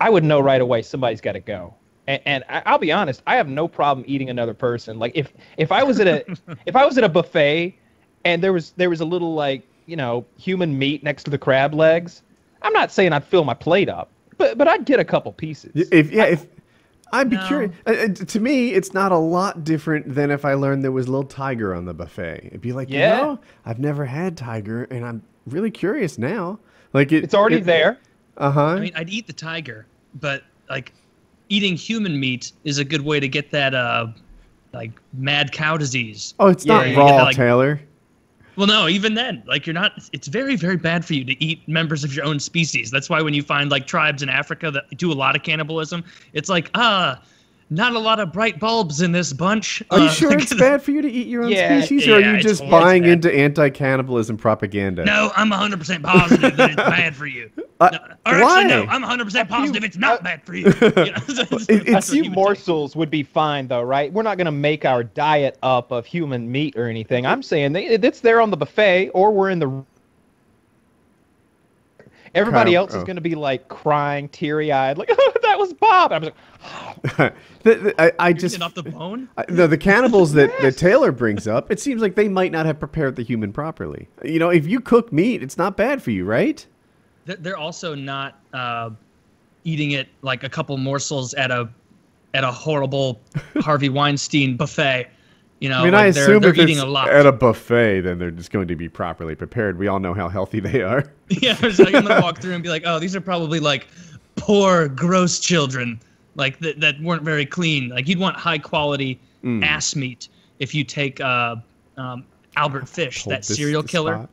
i would know right away somebody's got to go. And, and I- i'll be honest i have no problem eating another person. Like if if i was at a if i was at a buffet and there was there was a little like you know human meat next to the crab legs i'm not saying i'd fill my plate up but but i'd get a couple pieces. If yeah, if I'd be No. curious. Uh, uh, to me, it's not a lot different than if I learned there was a little tiger on the buffet. It'd be like, Yeah. you know, I've never had tiger, and I'm really curious now. Like it, it's already it- there Uh huh. I mean, I'd eat the tiger, but like eating human meat is a good way to get that uh like mad cow disease. oh, it's yeah, not you get raw, that, like- Taylor. Well, no, even then, like you're not. It's very, very bad for you to eat members of your own species. That's why when you find like tribes in Africa that do a lot of cannibalism, it's like ah, not a lot of bright bulbs in this bunch. Are you Uh, sure it's bad for you to eat your own Yeah, species, or are you just buying It's into anti-cannibalism propaganda? No, I'm 100% positive that it's bad for you. Uh, No, or actually, no. I'm 100% positive few- it's not uh, bad for you. You know, It- it's- what few he would say. morsels would be fine though right we're not going to make our diet up of human meat or anything i'm saying they, it's there on the buffet or we're in the everybody Kind of- else is oh. going to be like crying teary-eyed like oh, that was bob i was like The- the- I, I just off the bone. I- no, the cannibals that, that Taylor brings up, it seems like they might not have prepared the human properly. You know, if you cook meat, it's not bad for you, right? They're- They're also not uh, eating it like a couple morsels at a at a horrible Harvey Weinstein buffet. You know, I mean, like I they're, assume they're if eating it's a lot. at a buffet, then they're just going to be properly prepared. We all know how healthy they are. yeah, it's like I'm gonna walk through and be like, oh, these are probably like poor, gross children, like that that weren't very clean. Like you'd want high quality Mm. ass meat if you take uh, um, Albert Fish, that this- serial this killer, spot.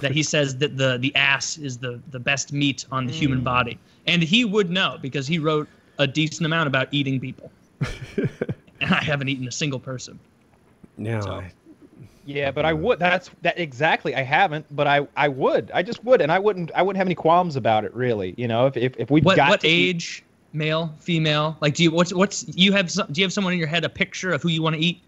that he says that the the ass is the the best meat on the human body, and he would know because he wrote a decent amount about eating people. and I haven't eaten a single person. No, So- I- Yeah, but I would. That's that exactly. I haven't, but I I would. I just would, and I wouldn't. I wouldn't have any qualms about it, really. You know, if if, if we What got what to eat- age? Male, female? Like, do you what's what's you have? Some, do you have someone in your head a picture of who you want to eat?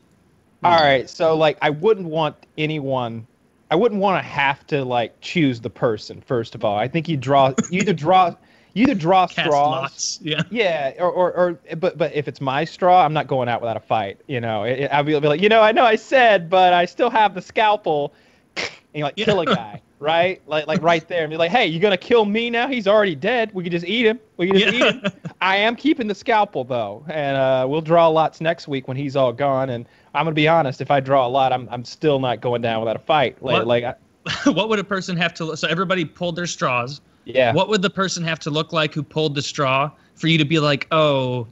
All right, so like I wouldn't want anyone. I wouldn't want to have to like choose the person. First of all, I think you draw. You either draw. You either draw Cast straws. lots. Yeah. Yeah, or, or, or, but, but if it's my straw, I'm not going out without a fight. You know, it, it- I'll be, like, you know, I know I said, but I still have the scalpel, and you like kill a guy, right? Like, like right there, and be like, hey, you gonna kill me now? He's already dead. We can just eat him. We can just Yeah. eat him. I am keeping the scalpel though, and uh, we'll draw lots next week when he's all gone. And I'm gonna be honest, if I draw a lot, I'm, I'm still not going down without a fight. Like, What? like, I, what would a person have to? So everybody pulled their straws. Yeah. What would the person have to look like who pulled the straw for you to be like, oh,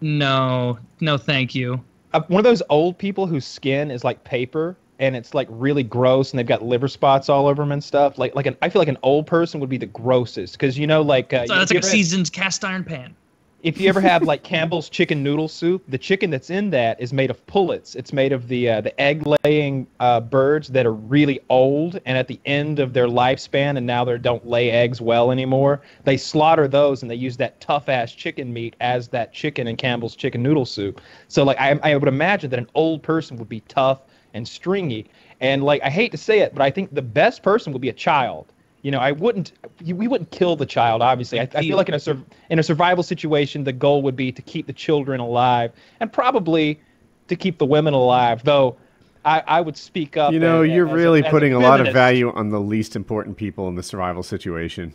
no, no, thank you. uh, one of those old people whose skin is like paper and it's like really gross and they've got liver spots all over them and stuff. Like like an I feel like an old person would be the grossest because you know like uh, So that's like a had- seasoned cast iron pan. If you ever have like Campbell's chicken noodle soup, the chicken that's in that is made of pullets. It's made of the uh, the egg laying uh, birds that are really old and at the end of their lifespan, and now they don't lay eggs well anymore. They slaughter those and they use that tough ass chicken meat as that chicken in Campbell's chicken noodle soup. So like I, I would imagine that an old person would be tough and stringy, and like I hate to say it, but I think the best person would be a child. You know, I wouldn't. We wouldn't kill the child. Obviously, I, I feel like in a sur- in a survival situation, the goal would be to keep the children alive and probably to keep the women alive. Though, I, I would speak up. you know, as- you're really a putting a lot of value on the least important people in the survival situation.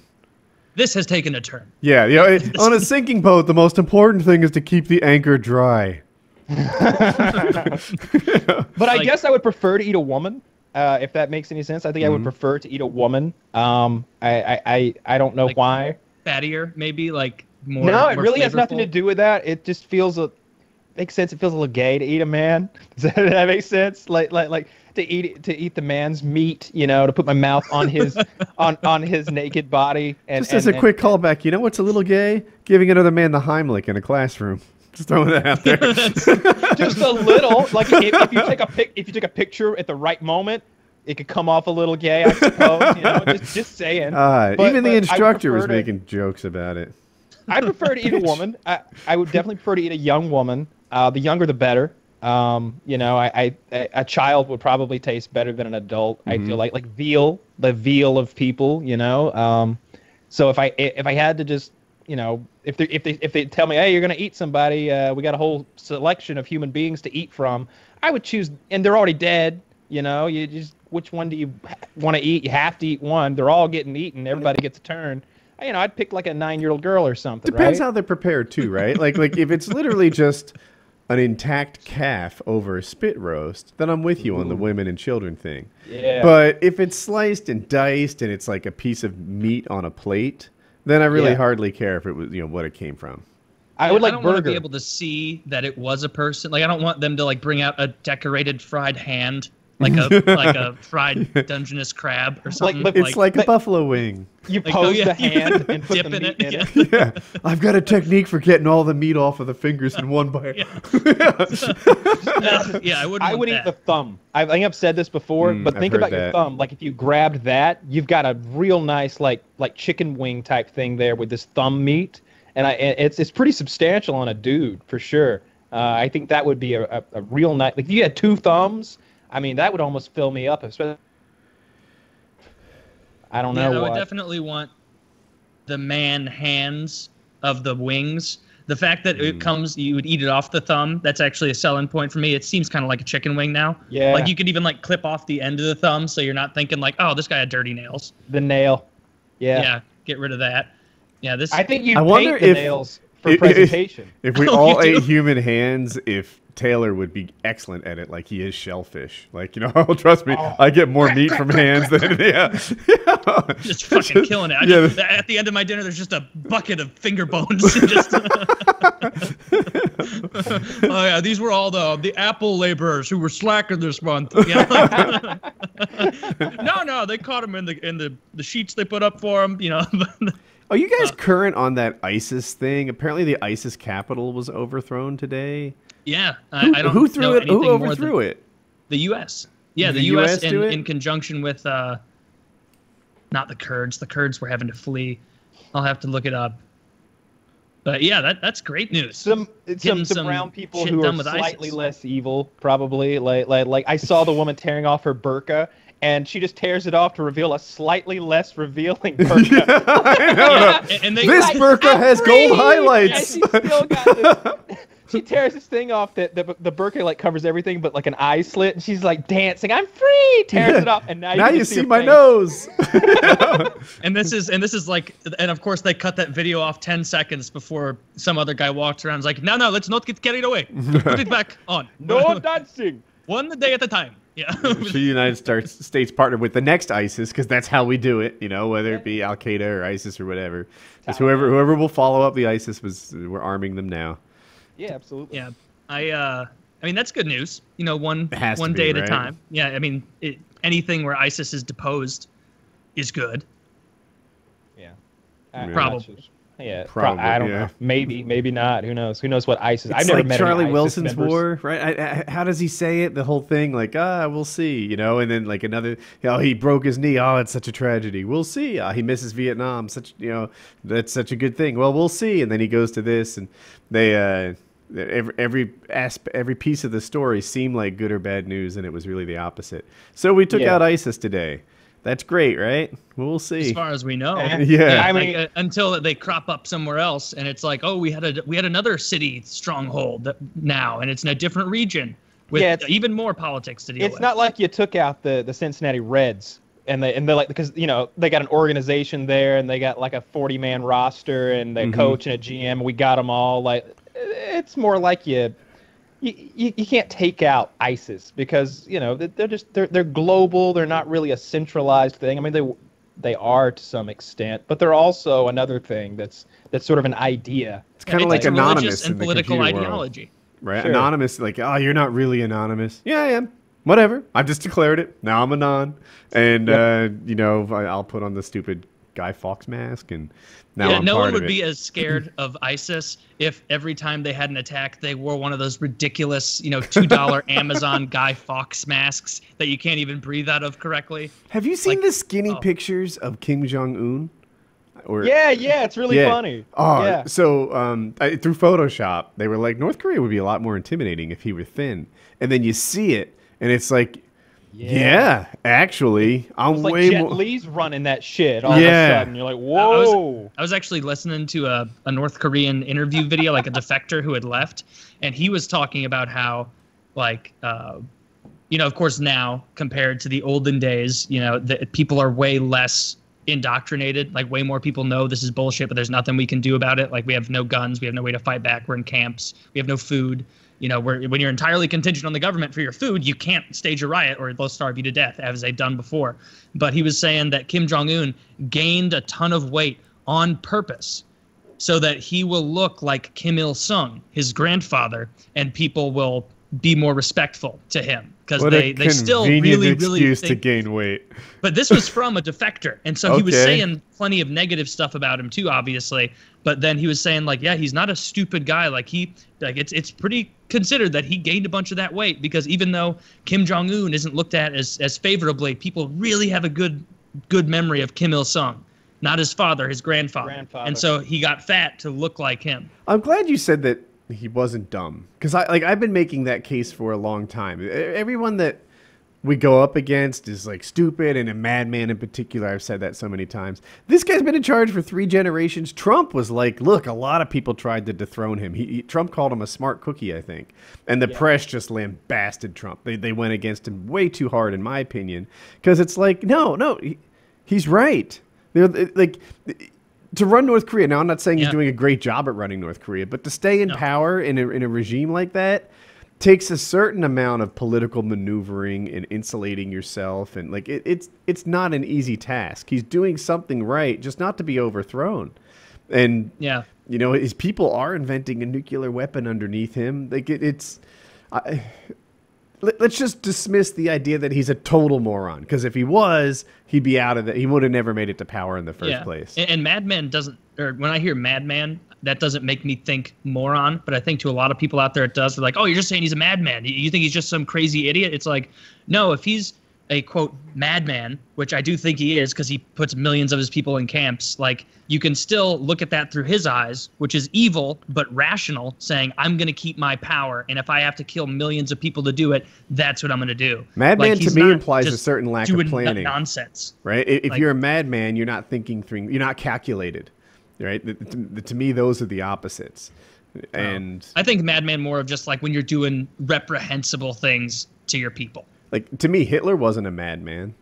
This has taken a turn. Yeah, you know, it- on a sinking boat, the most important thing is to keep the anchor dry. But I Like- guess I would prefer to eat a woman. Uh, if that makes any sense, I think I Mm-hmm. would prefer to eat a woman. Um, I, I, I, I don't know Like, why. Fattier, maybe like more. no, it more really has nothing to do with that. It just feels a makes sense. It feels a little gay to eat a man. Does that, that make sense? Like like like to eat to eat the man's meat. You know, to put my mouth on his on on his naked body. And Just as a and- quick callback, you know what's a little gay? Giving another man the Heimlich in a classroom. Just throwing that out there. just a little. Like if, if you take a pic, if you take a picture at the right moment. It could come off a little gay, I suppose. You know, just just saying. Uh, But- even the instructor was to- making jokes about it. I prefer to eat a woman. I, I would definitely prefer to eat a young woman. Uh, the younger, the better. Um, you know, I, I, I a child would probably taste better than an adult. I feel like like veal, the veal of people. You know, um, so if I if I had to just you know if they if they if they tell me hey you're gonna eat somebody uh, we got a whole selection of human beings to eat from. I would choose and they're already dead you know? You just which one do you want to eat? You have to eat one. They're all getting eaten. Everybody gets a turn. You know I'd pick like a nine year old girl or something Depends right? how they're prepared too, right? like like if it's literally just an intact calf over a spit roast, then I'm with you on the women and children thing. yeah. But if it's sliced and diced and it's like a piece of meat on a plate, then I really Yeah. hardly care if it was you know what it came from. I would like I like don't want to burger be able to see that it was a person. Like I don't want them to like bring out a decorated fried hand, like a like a fried Dungeness crab or something. but It's like, a but- buffalo wing. you like, pose oh, yeah, the hand and put dip the in meat it. in yeah. it Yeah, I've got a technique for getting all the meat off of the fingers in one bite. Uh, yeah, I wouldn't. I want would eat the thumb. I think I've said this before, Mm, but think heard about your thumb. Like if you grabbed that, you've got a real nice like like chicken wing type thing there with this thumb meat, and I and it's it's pretty substantial on a dude for sure. Uh, I think that would be a, a, a real nice. Like if you had two thumbs, I mean that would almost fill me up. Especially, I don't know. Yeah, know I would definitely want the man hands of the wings. The fact that Mm. it comes, you would eat it off the thumb. That's actually a selling point for me. It seems kind of like a chicken wing now. Yeah. Like you could even like clip off the end of the thumb, so you're not thinking like, oh, this guy had dirty nails. the nail. Yeah. Yeah. get rid of that. Yeah, this. I think you I paint wonder the if- nails for If- if- presentation. If we Oh, all you do? ate human hands, if Taylor would be excellent at it, like he is shellfish. Like you know, trust me, Oh. I get more meat from hands than yeah. just fucking killing it. I Yeah. just, at the end of my dinner, there's just a bucket of finger bones. just, oh yeah, these were all the the Apple laborers who were slacking this month. Yeah, like- no, no, they caught them in the in the the sheets they put up for them. You know, Are you Uh, guys current on that ISIS thing? Apparently, the ISIS capital was overthrown today. Yeah. I, Who, I don't who threw know it? Who overthrew it? The U.S. Yeah, the, the U.S. US in, in conjunction with uh, not the Kurds. The Kurds were having to flee. I'll have to look it up. But yeah, that that's great news. some some, some some brown people shit who are with slightly ISIS. less evil, probably. Like like like I saw the woman tearing off her burqa, and she just tears it off to reveal a slightly less revealing burqa. I know. Yeah, and- and they This Like, burqa has free! gold highlights. And she still got this. She tears this thing off that the, the burqa like covers everything but like an eye slit, and she's like dancing. I'm free. Tears it off, and now you, now can you just see my face. nose. and this is and this is like and of course they cut that video off 10 seconds before some other guy walks around and is like no no let's not get carried away put it back on No dancing. one day at a time yeah the United States States partnered with the next ISIS because that's how we do it. You know, whether it be Al Qaeda or ISIS or whatever. It's whoever whoever will follow up the ISIS was we're arming them now. Yeah, absolutely. yeah i uh i mean that's good news you know one It has to one be, day at right? a time yeah i mean it, anything where isis is deposed is good Yeah. I- I'm Probably. Yeah, pro- Probably, I don't yeah. know. Maybe, maybe not. Who knows? Who knows what ISIS? It's I've never like met Charlie Wilson's members. war, right? I, I, how does he say it? The whole thing, like, ah, we'll see, you know, and then like another, oh, he broke his knee. Oh, it's such a tragedy. We'll see. Ah, he misses Vietnam. Such, you know, that's such a good thing. Well, we'll see. And then he goes to this, and they, uh, every every asp- every piece of the story seemed like good or bad news, and it was really the opposite. So we took Yeah. out ISIS today. That's great, right? We'll see. as far as we know Yeah. I like, mean- uh, until they crop up somewhere else and it's like oh we had a we had another city stronghold that now and it's in a different region with Yeah, it's- even more politics to deal It's with not like you took out the the Cincinnati Reds and they and they're like because you know they got an organization there and they got like a 40 man roster and Mm-hmm. coach and a GM. We got them all. Like it's more like you. You, you, you can't take out ISIS because you know they- they're just they're they're global. They're not really a centralized thing. I mean they they are to some extent, but they're also another thing that's that's sort of an idea. It's kind of It's like anonymous religious in and the political computer world. ideology right? Sure. Anonymous, like, oh, you're not really anonymous. Yeah, I am. Whatever. I've just declared it. Now I'm anon, and uh, you know, I'll put on the stupid Guy Fawkes mask, and now yeah, I'm no part one of would it. be as scared of ISIS if every time they had an attack, they wore one of those ridiculous, you know, two dollar Amazon Guy Fawkes masks that you can't even breathe out of correctly. Have you seen like- the skinny oh. pictures of Kim Jong Un? Or Yeah, yeah, it's really Yeah. funny. Oh, yeah. so um, I, through Photoshop, they were like, North Korea would be a lot more intimidating if he were thin. And then you see it, and it's like, yeah, actually, I'm It's like way Jet more. Li's running that shit all Yeah. of a sudden. You're like, I was- whoa. I was actually listening to a, a North Korean interview video, like a defector who had left, and he was talking about how, like, uh, you know, of course, now compared to the olden days, you know, the, people are way less indoctrinated. Like, way more people know this is bullshit, but there's nothing we can do about it. Like, we have no guns, we have no way to fight back. We're in camps, we have no food. You know, we're, when you're entirely contingent on the government for your food, you can't stage a riot or they'll starve you to death, as they've done before. But he was saying that Kim Jong Un gained a ton of weight on purpose so that he will look like Kim Il sung, his grandfather, and people will be more respectful to him because they, they still convenient really, really excuse to gain weight. but this was from a defector, and so he was saying plenty of negative stuff about him too, obviously. But then he was saying like, yeah, he's not a stupid guy. Like he, like it's it's pretty considered that he gained a bunch of that weight because even though Kim Jong Un isn't looked at as as favorably, people really have a good good memory of Kim Il Sung, not his father, his grandfather. Grandfather. And so he got fat to look like him. I'm glad you said that he wasn't dumb because I like I've been making that case for a long time. Everyone that we go up against is like stupid, and a madman in particular. I've said that so many times. This guy's been in charge for three generations. Trump was like, look, a lot of people tried to dethrone him. He, he- Trump called him a smart cookie, I think, and the press just lambasted Trump. They they went against him way too hard, in my opinion, because it's like, no, no, he, he's right. They're like to run North Korea. Now, I'm not saying Yeah. he's doing a great job at running North Korea, but to stay in No. power in a, in a regime like that takes a certain amount of political maneuvering and insulating yourself, and like it, it's it's not an easy task. He's doing something right, just not to be overthrown. And Yeah. you know, his people are inventing a nuclear weapon underneath him. Like it, it's. I, let, us just dismiss the idea that he's a total moron. Because if he was, he'd be out of it. He would have never made it to power in the first place. And, and Madman doesn't, or when I hear Madman, that doesn't make me think moron, but I think to a lot of people out there it does. They're like, oh, you're just saying he's a madman. You think he's just some crazy idiot? It's like, no, if he's a quote madman, which I do think he is because he puts millions of his people in camps, like you can still look at that through his eyes, which is evil but rational, saying, I'm going to keep my power. And if I have to kill millions of people to do it, that's what I'm going to do. Madman Like, to me implies a certain lack of planning. Nonsense. right? If Like- you're a madman, you're not thinking through. You're not calculated, right? To, to me, those are the opposites. Oh. And I think Madman more of just like when you're doing reprehensible things to your people. Like to me, Hitler wasn't a madman,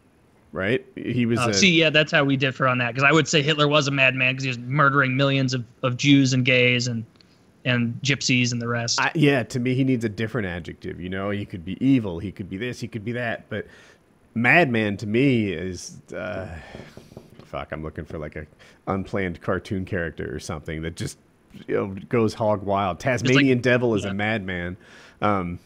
right? He was. Uh, a, see, yeah, that's how we differ on that. Because I would say Hitler was a madman because he was murdering millions of, of Jews and gays and and gypsies and the rest. I, yeah, to me, he needs a different adjective. You know, he could be evil, he could be this, he could be that. But madman to me is, uh, fuck. I'm looking for like a unplanned cartoon character or something that just you know goes hog wild. Tasmanian Devil is yeah. a madman. Um,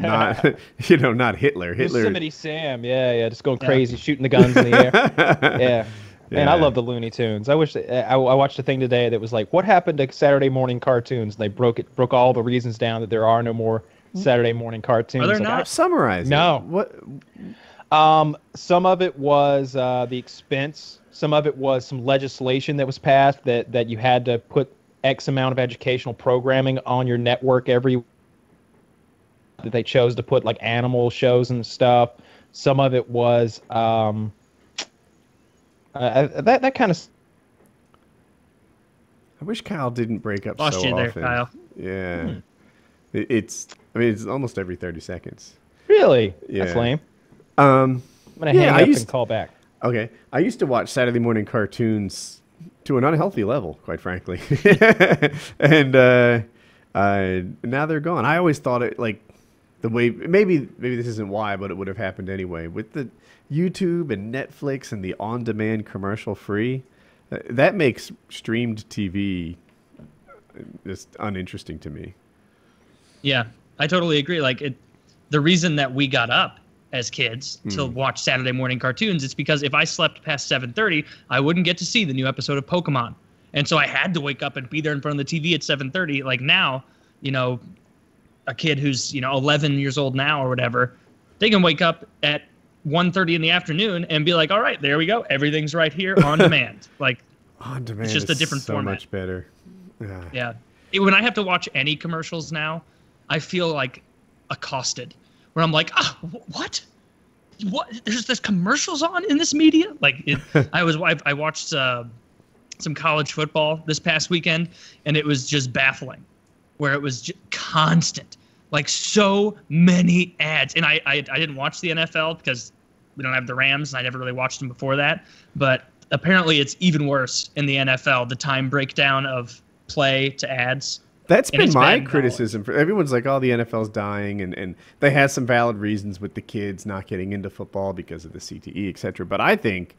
not you know, not Hitler. Hitler. Yosemite Sam, yeah, yeah, just going crazy, shooting the guns in the air. yeah. Man, I love the Looney Tunes. I wish I, I watched a thing today that was like, what happened to Saturday morning cartoons? And they broke it, broke all the reasons down that there are no more Saturday morning cartoons. Are there Like, not? Summarize. it. No. What? Um, some of it was uh, the expense. Some of it was some legislation that was passed that that you had to put X amount of educational programming on your network every. That they chose to put like animal shows and stuff. Some of it was um, uh, that that kind of I wish Kyle didn't break up Lost so you there, often. Kyle. Yeah. It, it's. I mean, it's almost every thirty seconds. really that's lame. Um. I'm gonna Yeah, hang I up used- and call back. Okay. I used to watch Saturday morning cartoons to an unhealthy level, quite frankly. and uh, uh, now they're gone. I always thought it like the way maybe maybe this isn't why, but it would have happened anyway with the YouTube and Netflix and the on-demand commercial free. uh, That makes streamed TV just uninteresting to me. Yeah, I totally agree. Like it, the reason that we got up as kids to Hmm. watch Saturday morning cartoons, it's because if I slept past 7:30, I wouldn't get to see the new episode of Pokemon, and so I had to wake up and be there in front of the TV at 7:30. Like now, you know, a kid who's you know 11 years old now or whatever, they can wake up at 1:30 in the afternoon and be like, all right, there we go, everything's right here on demand. Like On demand it's just a different so format. much better. Yeah. yeah. It- When I have to watch any commercials now, I feel like accosted. Where I'm like, ah, wh- what? What? There's there's commercials on in this media. Like, it, I was I, I watched uh, some college football this past weekend, and it was just baffling, where it was just constant, like so many ads. And I I, I didn't watch the NFL because we don't have the Rams, and I never really watched them before that. But apparently, it's even worse in the NFL. The time breakdown of play to ads. That's And been my criticism. For everyone's like, "Oh, the NFL's dying," and and they have some valid reasons with the kids not getting into football because of the CTE, et cetera. But I think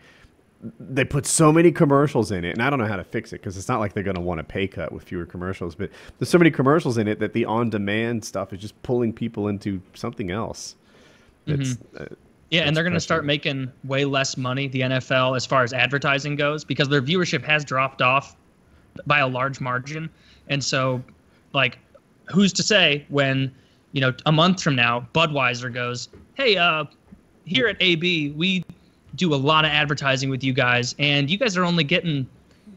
they put so many commercials in it, and I don't know how to fix it because it's not like they're going to want a pay cut with fewer commercials. But there's so many commercials in it that the on-demand stuff is just pulling people into something else. Mm-hmm. uh, Yeah, and they're going to start making way less money, the NFL, as far as advertising goes, because their viewership has dropped off by a large margin. And so, like, who's to say when, you know, a month from now, Budweiser goes, hey, uh, here at AB, we do a lot of advertising with you guys, and you guys are only getting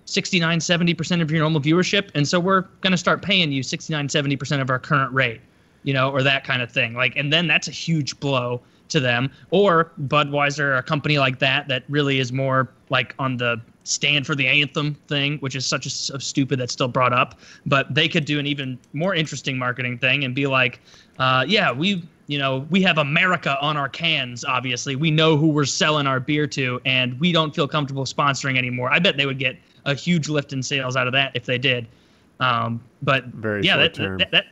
69, 70% of your normal viewership. And so we're going to start paying you 69, 70% of our current rate, you know, or that kind of thing. Like, and then that's a huge blow to them. Or Budweiser, a company like that, that really is more like on the stand for the anthem thing, which is such a, so stupid that's still brought up. But they could do an even more interesting marketing thing and be like, uh, yeah, we you know, we have America on our cans. Obviously, we know who we're selling our beer to, and we don't feel comfortable sponsoring anymore. I bet they would get a huge lift in sales out of that if they did. Um, but Very yeah, short that, that, that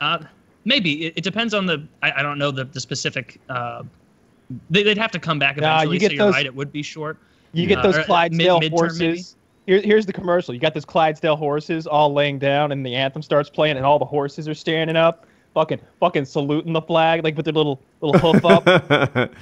uh, maybe it, it depends on the. I, I don't know the the specific. Uh, they, they'd have to come back Nah, eventually. you get so you're those- right; it would be short. You get Uh, those uh, Clydesdale mid- horses. maybe? Here, here's the commercial. You got those Clydesdale horses all laying down, and the anthem starts playing, and all the horses are standing up, fucking, fucking saluting the flag, like with their little little hoof up.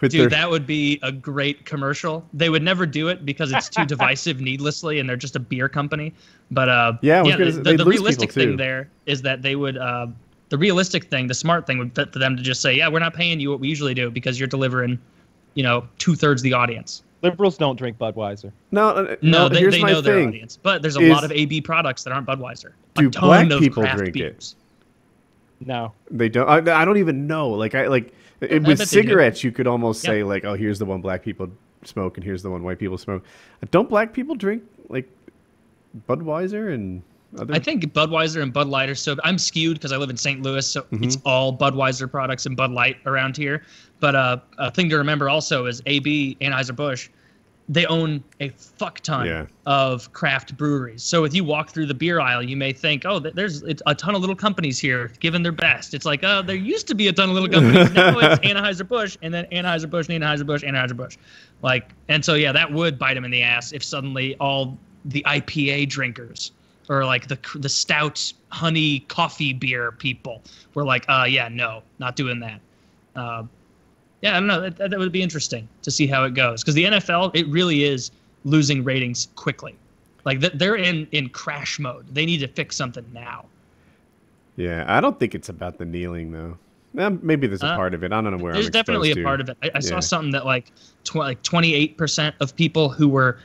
Dude, their- that would be a great commercial. They would never do it because it's too divisive needlessly, and they're just a beer company. But uh, Yeah, I the, the, the realistic thing there is that they would. Uh, the realistic thing, the smart thing, would be for them to just say, "Yeah, we're not paying you what we usually do because you're delivering, you know, two thirds the audience." Liberals don't drink Budweiser. no, uh, No, no. they, here's they my know their audience, but there's a is- lot of AB products that aren't Budweiser. Do a ton black of people craft drink it? No. They don't. I, I don't even know. Like I like it, I with bet they do. cigarettes, you could almost Yeah. say like, oh, here's the one black people smoke, and here's the one white people smoke. Don't black people drink like Budweiser and other? I think Budweiser and Bud Light are so. I'm skewed because I live in St. Louis, so Mm-hmm. it's all Budweiser products and Bud Light around here. But uh, a thing to remember also is AB Anheuser Busch. They own a fuck ton Yeah. of craft breweries. So if you walk through the beer aisle, you may think, "Oh, there's a ton of little companies here giving their best." It's like, "Oh, there used to be a ton of little companies. now it's Anheuser Busch, and then Anheuser Busch, Anheuser Busch, Anheuser Busch." Like, and so yeah, that would bite them in the ass if suddenly all the IPA drinkers or like the the stout honey coffee beer people were like, uh, yeah, no, not doing that. Uh, yeah, I don't know. That, that would be interesting to see how it goes because the NFL it really is losing ratings quickly. Like they're in in crash mode. They need to fix something now. yeah, I don't think it's about the kneeling though. Maybe there's a Uh, part of it. I don't know where. There's I'm definitely a part to. of it. I, I saw something that like tw- like 28% of people who were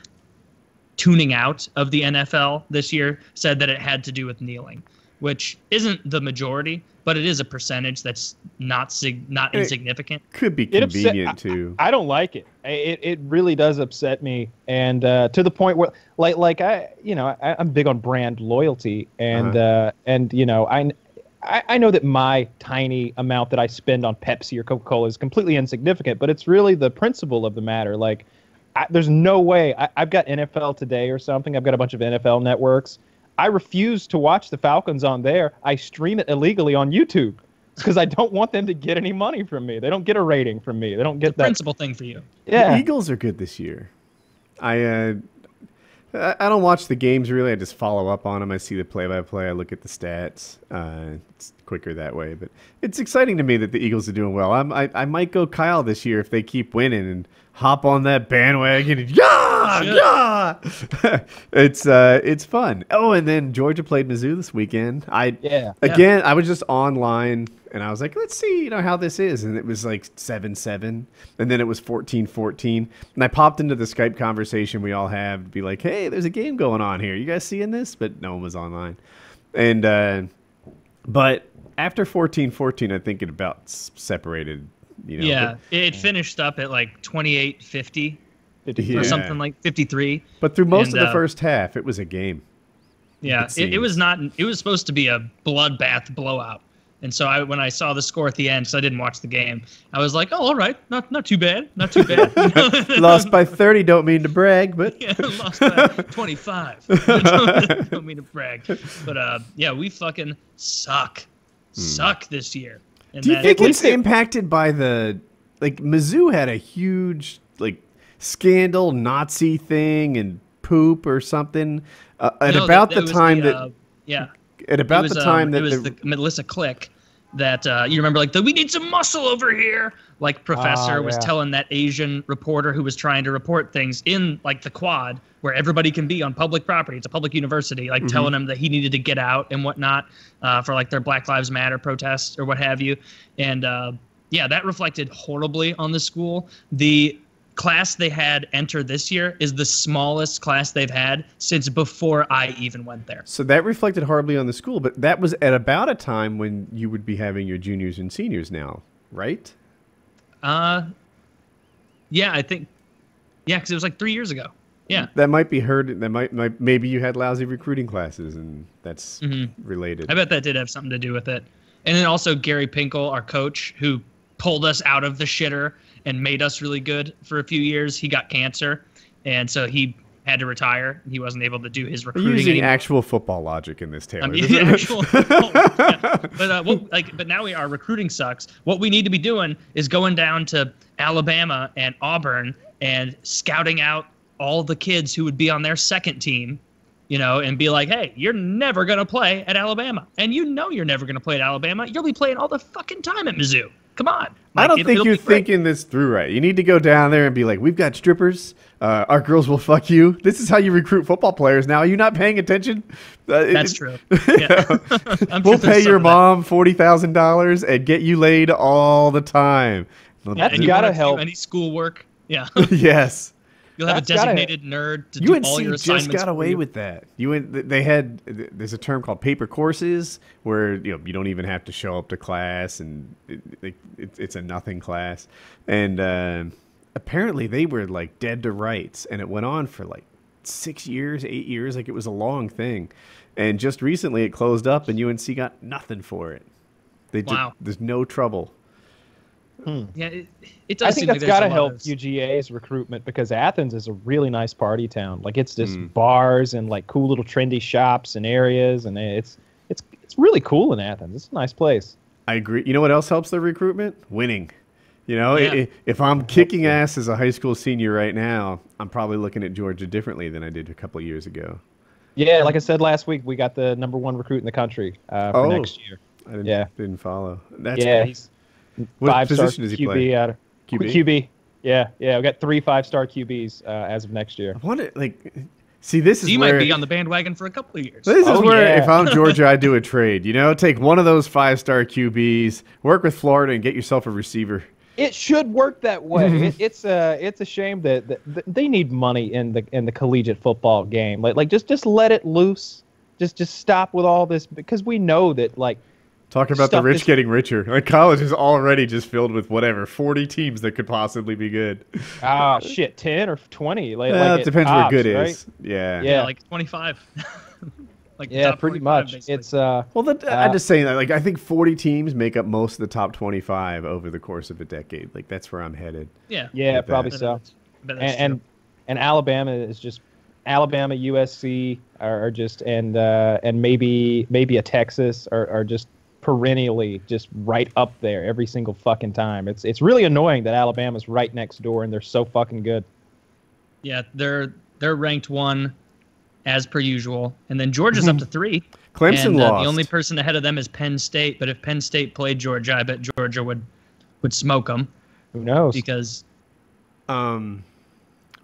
tuning out of the NFL this year said that it had to do with kneeling, which isn't the majority, but it is a percentage that's not sig- not Hey, insignificant. Could be It upset- convenient too. I don't like it. It it really does upset me, and uh, to the point where like like I you know I, I'm big on brand loyalty, and Uh-huh. uh, and you know I. I I know that my tiny amount that I spend on Pepsi or Coca Cola is completely insignificant, but it's really the principle of the matter. Like, I, there's no way I, I've got NFL Today or something. I've got a bunch of NFL networks. I refuse to watch the Falcons on there. I stream it illegally on YouTube because I don't want them to get any money from me. They don't get a rating from me. They don't get that. The principal thing for you. Yeah. The Eagles are good this year. I uh, I I don't watch the games really. I just follow up on them. I see the play-by-play. I look at the stats. Uh, it's quicker that way. But it's exciting to me that the Eagles are doing well. I'm, I I might go Kyle this year if they keep winning and hop on that bandwagon. And, yeah, Should. yeah. it's uh, it's fun. Oh, and then Georgia played Mizzou this weekend. I Yeah. Again, I was just online and I was like, let's see, you know, how this is. And it was like 7 7. And then it was 14 14. And I popped into the Skype conversation we all have to be like, hey, there's a game going on here. You guys seeing this? But no one was online. And, uh, but after 14 14, I think it about separated, you know. yeah, it finished up at like 28 50 or yeah. something like 53. But through most And, of the uh, first half, it was a game. Yeah, It it, it was not. It was supposed to be a bloodbath blowout. And so I, when I saw the score at the end, because I didn't watch the game, I was like, "Oh, all right, not not too bad, not too bad." Lost by 30, don't mean to brag, but. yeah, lost by 25. don't, don't mean to brag, but uh, yeah, we fucking suck, suck this year. And Do you think it's it- impacted by the like Mizzou had a huge like scandal Nazi thing and poop or something uh, at No, about that- the that was time the, that uh, yeah, at about was, the time um, that it was the, the, Melissa Click that uh, you remember, like the we need some muscle over here. Like Professor Ah, was yeah. telling that Asian reporter who was trying to report things in like the quad where everybody can be on public property. It's a public university, like telling him that he needed to get out and whatnot uh, for like their Black Lives Matter protests or what have you. And uh, yeah, that reflected horribly on the school. The class they had enter this year is the smallest class they've had since before I even went there. so that reflected horribly on the school, but that was at about a time when you would be having your juniors and seniors now, right? Uh, yeah, I think, yeah, because it was like three years ago. Yeah, That might be heard. That might, might maybe you had lousy recruiting classes, and that's Mhm. related. I bet that did have something to do with it. And then also Gary Pinkel, our coach, who pulled us out of the shitter and made us really good for a few years. He got cancer, and so he had to retire. He wasn't able to do his recruiting using anymore. actual football logic in this, Taylor. I mean, This is- yeah, actual, yeah. But uh, what, like, but now we our recruiting sucks. What we need to be doing is going down to Alabama and Auburn and scouting out all the kids who would be on their second team, you know, and be like, hey, you're never gonna play at Alabama, and you know you're never gonna play at Alabama. You'll be playing all the fucking time at Mizzou. Come on. I don't it- think it'll you're thinking this through right. You need to go down there and be like, "We've got strippers. Uh, our girls will fuck you." This is how you recruit football players. Now, are you not paying attention? Uh, That's it- true. Yeah. I'm we'll sure pay your mom forty thousand dollars and get you laid all the time. That's And you gotta help. Any schoolwork? Yeah. yes. You'll have That's a gotta- designated nerd to do all your UNC assignments. just got away with that. You they had there's a term called paper courses where you know you don't even have to show up to class and it, it, it, it's a nothing class. And uh, apparently they were like dead to rights, and it went on for like six years, eight years. Like it was a long thing. And just recently it closed up, and UNC got nothing for it. They Wow. there's no trouble. Yeah, it, it does I seem think like that's there's got to help UGA's recruitment because Athens is a really nice party town. Like it's just Mm. bars and like cool little trendy shops and areas, and it's it's it's really cool in Athens. It's a nice place. I agree. You know what else helps the recruitment? Winning. You know, Yeah. i- if I'm kicking ass as a high school senior right now, I'm probably looking at Georgia differently than I did a couple of years ago. Yeah, like I said last week, we got the number one recruit in the country uh, for Oh. next year. I didn't, Yeah. didn't follow. That's yeah, cool. he's What five star position does he QB play? out of QB? QB. Yeah, yeah, we got three five star QBs uh, as of next year. I wonder, like, see, this is you where might be on the bandwagon for a couple of years. this is Oh, where yeah. if I'm Georgia, I do a trade. You know, take one of those five star QBs, work with Florida, and get yourself a receiver. It should work that way. it, it's a it's a shame that, that, that they need money in the in the collegiate football game. Like like just just let it loose. Just just stop with all this because we know that like Talk about the rich is- getting richer. Like college is already just filled with whatever forty teams that could possibly be good. ah shit ten or twenty. Like, Well, like it depends where good right? is. Yeah. Yeah. yeah, like 25. like Yeah, pretty much. basically. It's uh Well, that, Uh, I'm just saying that. Like, I think 40 teams make up most of the top 25 over the course of a decade. Like, that's where I'm headed. yeah. yeah probably Bet so. that's- bet that's and, and and Alabama is just Alabama, USC are, are just and uh, and maybe maybe a Texas are, are just perennially just right up there every single fucking time. It's it's really annoying that Alabama's right next door and they're so fucking good. yeah, they're they're ranked one as per usual, and then Georgia's up to three. Clemson and, uh, lost. The only person ahead of them is Penn State, but if Penn State played Georgia, I bet Georgia would would smoke them Who knows? because um,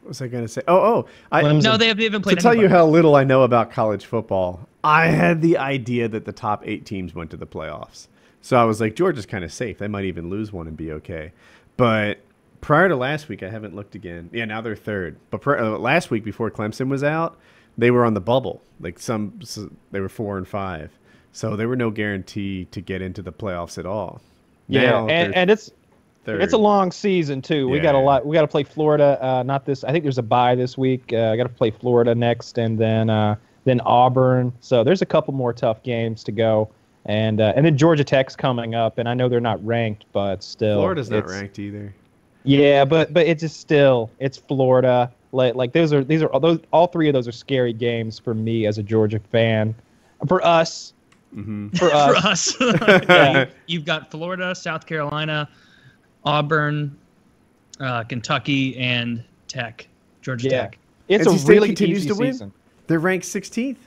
what was I going to say? Oh, oh. I, Clemson. no, they haven't even played. to played. tell you how little I know about college football, I had the idea that the top eight teams went to the playoffs. So I was like, Georgia's kind of safe. They might even lose one and be okay. But prior to last week, I haven't looked again. Yeah, now they're third. But pri- uh, last week, before Clemson was out, they were on the bubble. Like some, s they were four and five. So there were no guarantee to get into the playoffs at all. yeah, Now and, and it's third. it's a long season too. We got a lot. We got to play Florida. Uh, not this. I think there's a bye this week. Uh, I got to play Florida next, and then uh, then Auburn. So there's a couple more tough games to go, and uh, and then Georgia Tech's coming up. And I know they're not ranked, but still, Florida's not ranked either. Yeah, but but it's just still it's Florida. Like like those are these are all those all three of those are scary games for me as a Georgia fan. For us, hmm for for us, us. yeah, you've got Florida, South Carolina, Auburn, uh, Kentucky, and Tech, Georgia Yeah. Tech. it's NC a State really continues easy to win. season. They're ranked 16th.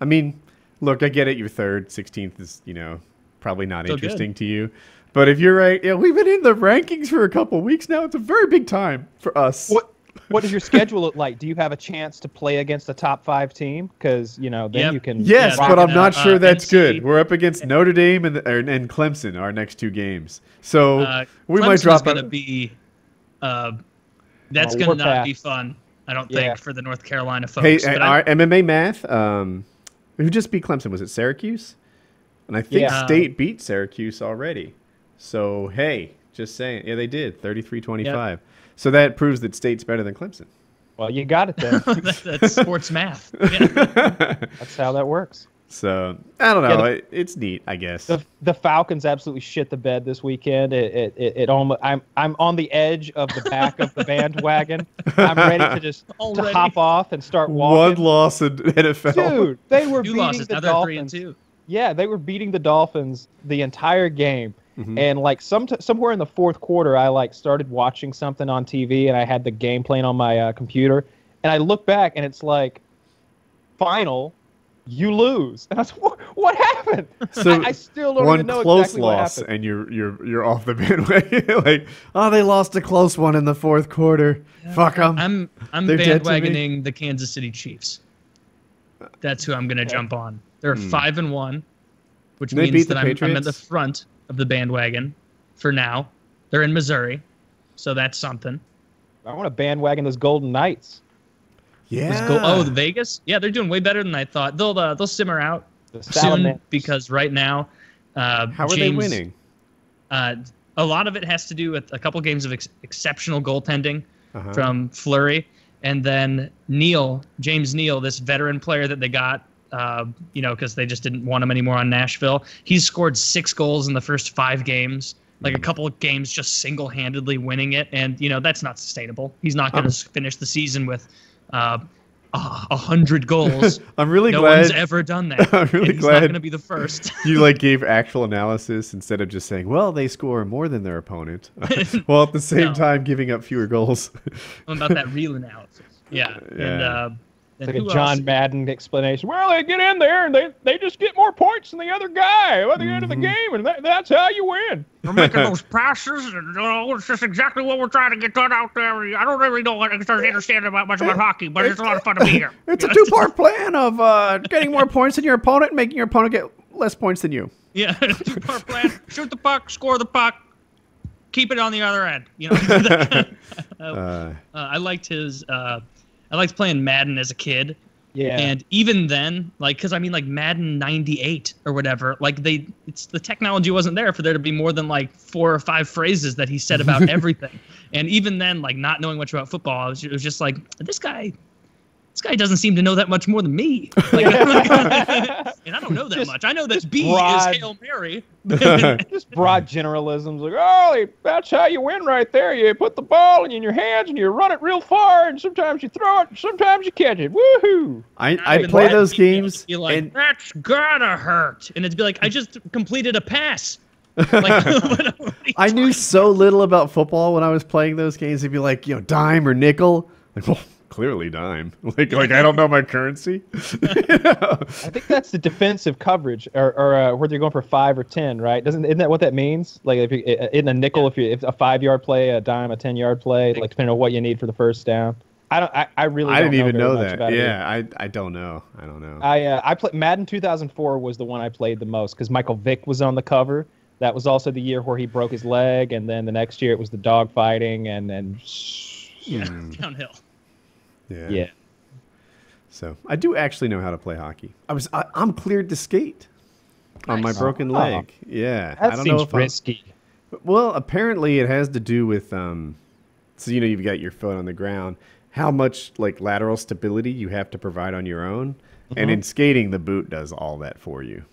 I mean, look, I get it. You're third. 16th is, you know, probably not Still good. interesting to you. But if you're right, yeah, we've been in the rankings for a couple weeks now. It's a very big time for us. What what does your schedule look like? Do you have a chance to play against a top five team? Because you know then Yep. you can. Yes, but I'm not out, sure uh, that's NC good. We're up against Notre Dame and, or, and Clemson, our next two games. So Uh, we Clemson's might drop going out. to be. Uh, that's Oh, going to not Warpath. be fun. I don't Yeah. think for the North Carolina folks. Hey, but uh, I- our MMA math. Um, who just beat Clemson? Was it Syracuse? And I think Yeah. State beat Syracuse already. So hey, just saying. Yeah, they did. 33-25. So that proves that State's better than Clemson. Well, you got it then. that- that's sports math. Yeah. That's how that works. So I don't know. Yeah, the- it, it's neat, I guess. The, the Falcons absolutely shit the bed this weekend. It it, it, it almost I'm I'm on the edge of the back of the bandwagon. I'm ready to just to hop off and start walking. One walking. loss in NFL. Dude, they were Two beating losses. the Now three and Dolphins. two. Yeah, they were beating the Dolphins the entire game. Mhm. And like some somewhere in the fourth quarter, I like started watching something on TV, and I had the game playing on my uh, computer, and I look back, and it's like, final, you lose, and I was what, what happened? So, I, I still don't one even know close exactly loss, happened. and you're you're you're off the bandwagon. like, oh, they lost a close one in the fourth quarter. Fuck them. I'm I'm They're dead to me. bandwagoning the Kansas City Chiefs. That's who I'm gonna Okay. jump on. They're Hmm. five and one, which They means beat that the I'm, I'm at the front of the bandwagon for now. They're in Missouri, so that's something. I want to bandwagon those Golden Knights. yeah. Go. Oh, the Vegas. Yeah, they're doing way better than I thought. They'll uh, they'll simmer out The soon because right now, uh, How are James, they winning? Uh, a lot of it has to do with a couple games of ex- exceptional goaltending Uh-huh. from Fleury, and then Neil James Neal, this veteran player that they got, uh, you know, because they just didn't want him anymore on Nashville. He's scored six goals in the first five games. Like a couple of games, just single-handedly winning it, and you know that's not sustainable. He's not going Um, to finish the season with uh, a hundred goals. I'm really no glad one's ever done that. I'm really he's not glad- going to be the first. you like gave actual analysis instead of just saying, "Well, they score more than their opponent," while at the same No. time giving up fewer goals. about that real analysis. Yeah, and Yeah. uh, and It's like a John else? Madden explanation. Well, they get in there and they, they just get more points than the other guy at the end of the Mhm. game, and that, that's how you win. We're making those passes, and you know, it's just exactly what we're trying to get done out there. I don't really know what I understand about much about hockey, but it's a lot of fun to be here. it's a two-part plan of uh, getting more points than your opponent, making your opponent get less points than you. Yeah, Two-part plan: shoot the puck, score the puck, keep it on the other end. you know. that kind of- Uh, uh, I liked his. I liked playing Madden as a kid, Yeah. and even then, like, because I mean, like Madden '98 or whatever, like they, it's the technology wasn't there for there to be more than like four or five phrases that he said about everything, and even then, like not knowing much about football, I was, it was just like this guy. This guy doesn't seem to know that much more than me. Like, and I don't know that Just- much. I know that B broad- is Hail Mary. just broad generalisms like, oh, that's how you win right there. You put the ball in your hands and you run it real far, and sometimes you throw it, and sometimes you catch it. Woohoo! I Not I play those You'd be able to games, be like, and that's gotta hurt, and it'd be like, I just completed a pass. Like, what are you I knew so little about football when I was playing those games. It'd be like, you know, dime or nickel. Like, well, clearly dime. Like, like I don't know my currency. You know? I think that's the defensive coverage, or, or uh, where they're going for five or ten, right? Doesn't isn't that what that means? Like, if you, in a nickel, if you if a five yard play, a dime, a ten yard play, like depending on what you need for the first down. I don't. I, I really. I don't didn't even know that. about it. Yeah, I I don't know. I don't know. I uh, I played Madden 2004 was the one I played the most because Michael Vick was on the cover. That was also the year where he broke his leg, and then the next year it was the dog fighting, and then Yeah, Mm. downhill. Yeah. yeah. So I do actually know how to play hockey. I was I, I'm cleared to skate on my Nice. broken Oh. leg. Yeah, I That don't know seems if I'm- risky. Well, apparently it has to do with um, so you know you've got your foot on the ground, how much like lateral stability you have to provide on your own, and Mhm. in skating the boot does all that for you.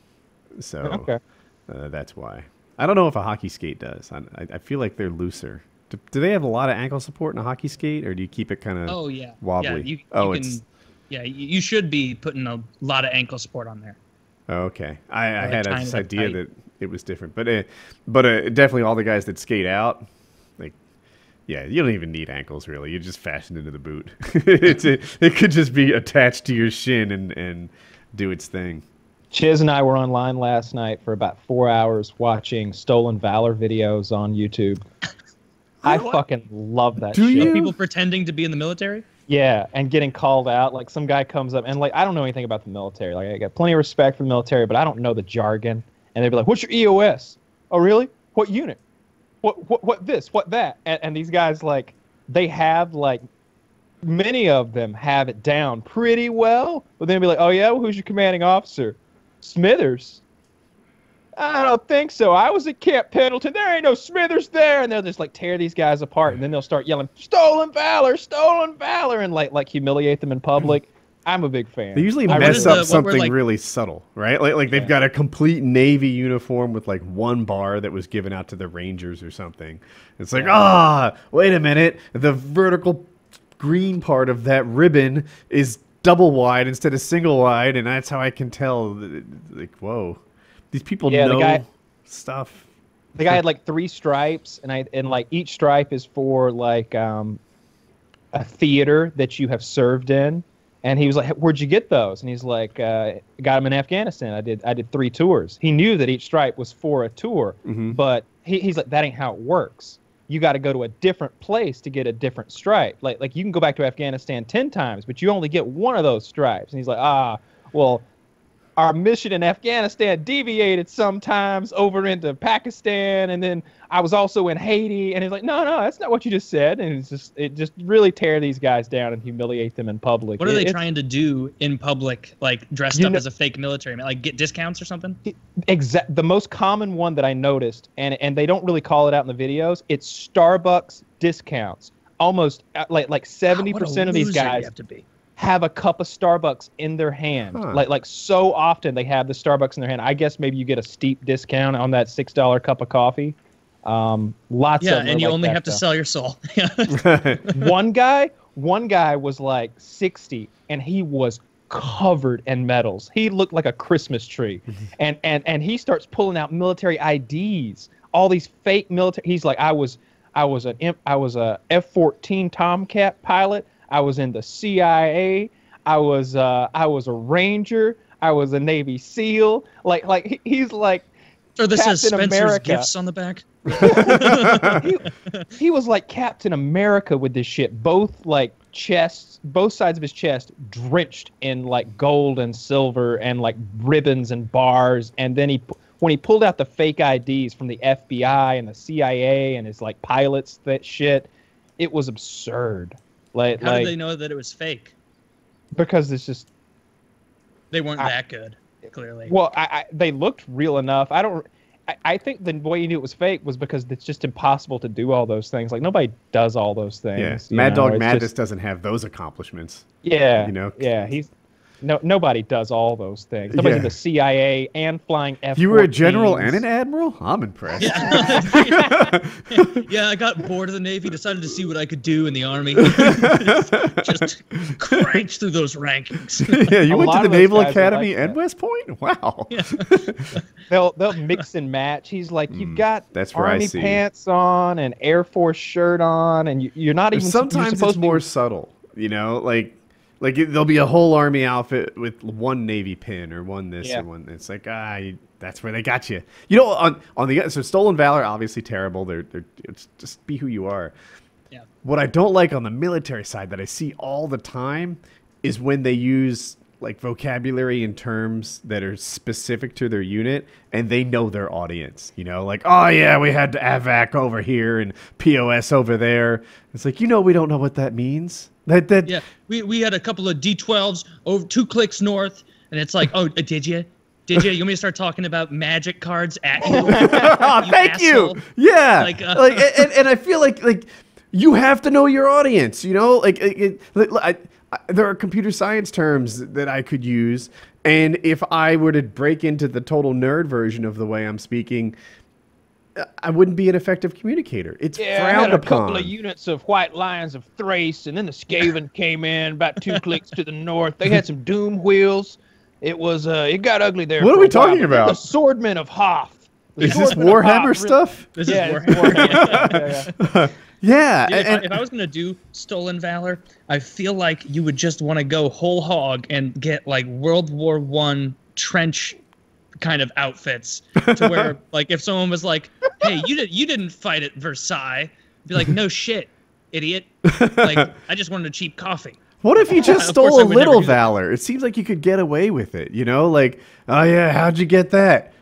So Okay. uh, that's why. I don't know if a hockey skate does. I, I, I feel like they're looser. Do, do they have a lot of ankle support in a hockey skate, or do you keep it kind of? Oh yeah, Wobbly. Yeah, you, Oh, you it's- yeah, you you should be putting a lot of ankle support on there. Oh, okay. I, I had this idea tight. that it was different, but uh, but uh, definitely all the guys that skate out, like, yeah, you don't even need ankles really. You just fasten into the boot. it's it, it could just be attached to your shin and and do its thing. Chiz and I were online last night for about four hours watching stolen valor videos on YouTube. I What? fucking love that Do shit. you? People pretending to be in the military. Yeah, and getting called out. Like some guy comes up and like I don't know anything about the military. Like I got plenty of respect for the military, but I don't know the jargon. And they'd be like, "What's your MOS? Oh, really? What unit? What what what this? What that?" And, and these guys like they have like many of them have it down pretty well, but then be like, "Oh yeah, well, who's your commanding officer? Smithers." I don't think so. I was at Camp Pendleton. There ain't no Smithers there, and they'll just like tear these guys apart, and then they'll start yelling, "Stolen valor! Stolen valor!" and like like humiliate them in public. I'm a big fan. They usually I what mess up the- something like- really subtle, right? Like like they've Yeah. got a complete navy uniform with like one bar that was given out to the Rangers or something. It's like, ah, wait a minute. The vertical green part of that ribbon is double wide instead of single wide, and that's how I can tell. Like, whoa, these people Yeah, the know guy- stuff. the guy had like three stripes, and I and like each stripe is for like um, a theater that you have served in. And he was like, "Where'd you get those?" And he's like, uh, "Got them in Afghanistan. I did. I did three tours." He knew that each stripe was for a tour, Mhm. but he, he's like, "That ain't how it works. You got to go to a different place to get a different stripe. Like like you can go back to Afghanistan ten times, but you only get one of those stripes." And he's like, "Ah, well." Our mission in Afghanistan deviated sometimes over into Pakistan, and then I was also in Haiti. And he's like, "No, no, that's not what you just said." And it's just it just really tear these guys down and humiliate them in public. What are they it's trying to do in public, like dressed up know- as a fake military man? Like get discounts or something? Exact. The most common one that I noticed, and and they don't really call it out in the videos. It's Starbucks discounts. Almost uh, like like seventy percent of these guys have to be. Have a cup of Starbucks in their hand. Huh. Like like so often they have the Starbucks in their hand. I guess maybe you get a steep discount on that six dollar cup of coffee. Um, lots Yeah, of them and you like only that have to sell your soul. Yeah. one guy, one guy was like sixty, and he was covered in medals. He looked like a Christmas tree, and and and he starts pulling out military IDs, all these fake military. He's like, I was, I was an imp- I was a F fourteen Tomcat pilot. I was in the CIA. I was uh, I was a Ranger. I was a Navy SEAL. Like like he's like or this Captain Spencer's America. gifts on the back. he, he was like Captain America with this shit. Both like chests, both sides of his chest drenched in like gold and silver and like ribbons and bars. And then he, when he pulled out the fake IDs from the FBI and the CIA and his like pilots that shit, it was absurd. Like, How like did they know that it was fake? because it's just They weren't I- that good, clearly. Well, I, I they looked real enough. I don't. I, I think the way you knew it was fake was because it's just impossible to do all those things. Like nobody does all those things. yeah, Mad know? Dog It's Madness just- doesn't have those accomplishments. yeah, you know? Yeah, he's no nobody does all those things. Nobody's Yeah. in the CIA and flying F. You were a general and an admiral. I'm impressed. Yeah. yeah, I got bored of the Navy, decided to see what I could do in the Army. Just cranked through those rankings. yeah, you A went to the Naval Academy like and that. West Point. Wow. They'll they'll mix and match. He's like, you've got Mm, that's army pants on and Air Force shirt on, and you, you're not even. you're Sometimes it's supposed to be- more subtle. You know, like like it, there'll be a whole army outfit with one navy pin or one this Yeah. or one. It's like ah, you, that's where they got you. You know, on on the so stolen valor, obviously terrible. They're they're it's just be who you are. Yeah. What I don't like on the military side that I see all the time is when they use like vocabulary and terms that are specific to their unit and they know their audience. You know, like, oh yeah, we had AVAC over here and POS over there. It's like, you know, we don't know what that means. That that Yeah, we, we had a couple of D12s over two clicks north, and it's like, oh, did you? Did you? You want me to start talking about magic cards at you? you thank asshole. you. Yeah. Like, Like, uh, and, and I feel like like you have to know your audience. You know, like it, it, I, there are computer science terms that I could use, and if I were to break into the total nerd version of the way I'm speaking. I wouldn't be an effective communicator. It's Yeah, I frowned had a couple of units of white lions of Thrace, and then the Skaven came in about two clicks to the north. They had some doom wheels. It was uh, it got ugly there. What are we a while, talking about? The swordmen of Hoeth. The Is this Swordmen of Warhammer Hoeth really- stuff? This Yeah, is Warhammer. Warhammer. yeah, yeah. Yeah. Dude, if, and- I, if I was gonna do Stolen Valor, I feel like you would just want to go whole hog and get like World War One trench kind of outfits to where like if someone was like, "Hey, you did you didn't fight at Versailles," be like, "No shit, idiot! Like I just wanted a cheap coffee." What if you just stole a little valor? It seems like you could get away with it. You know, like, oh yeah, how'd you get that?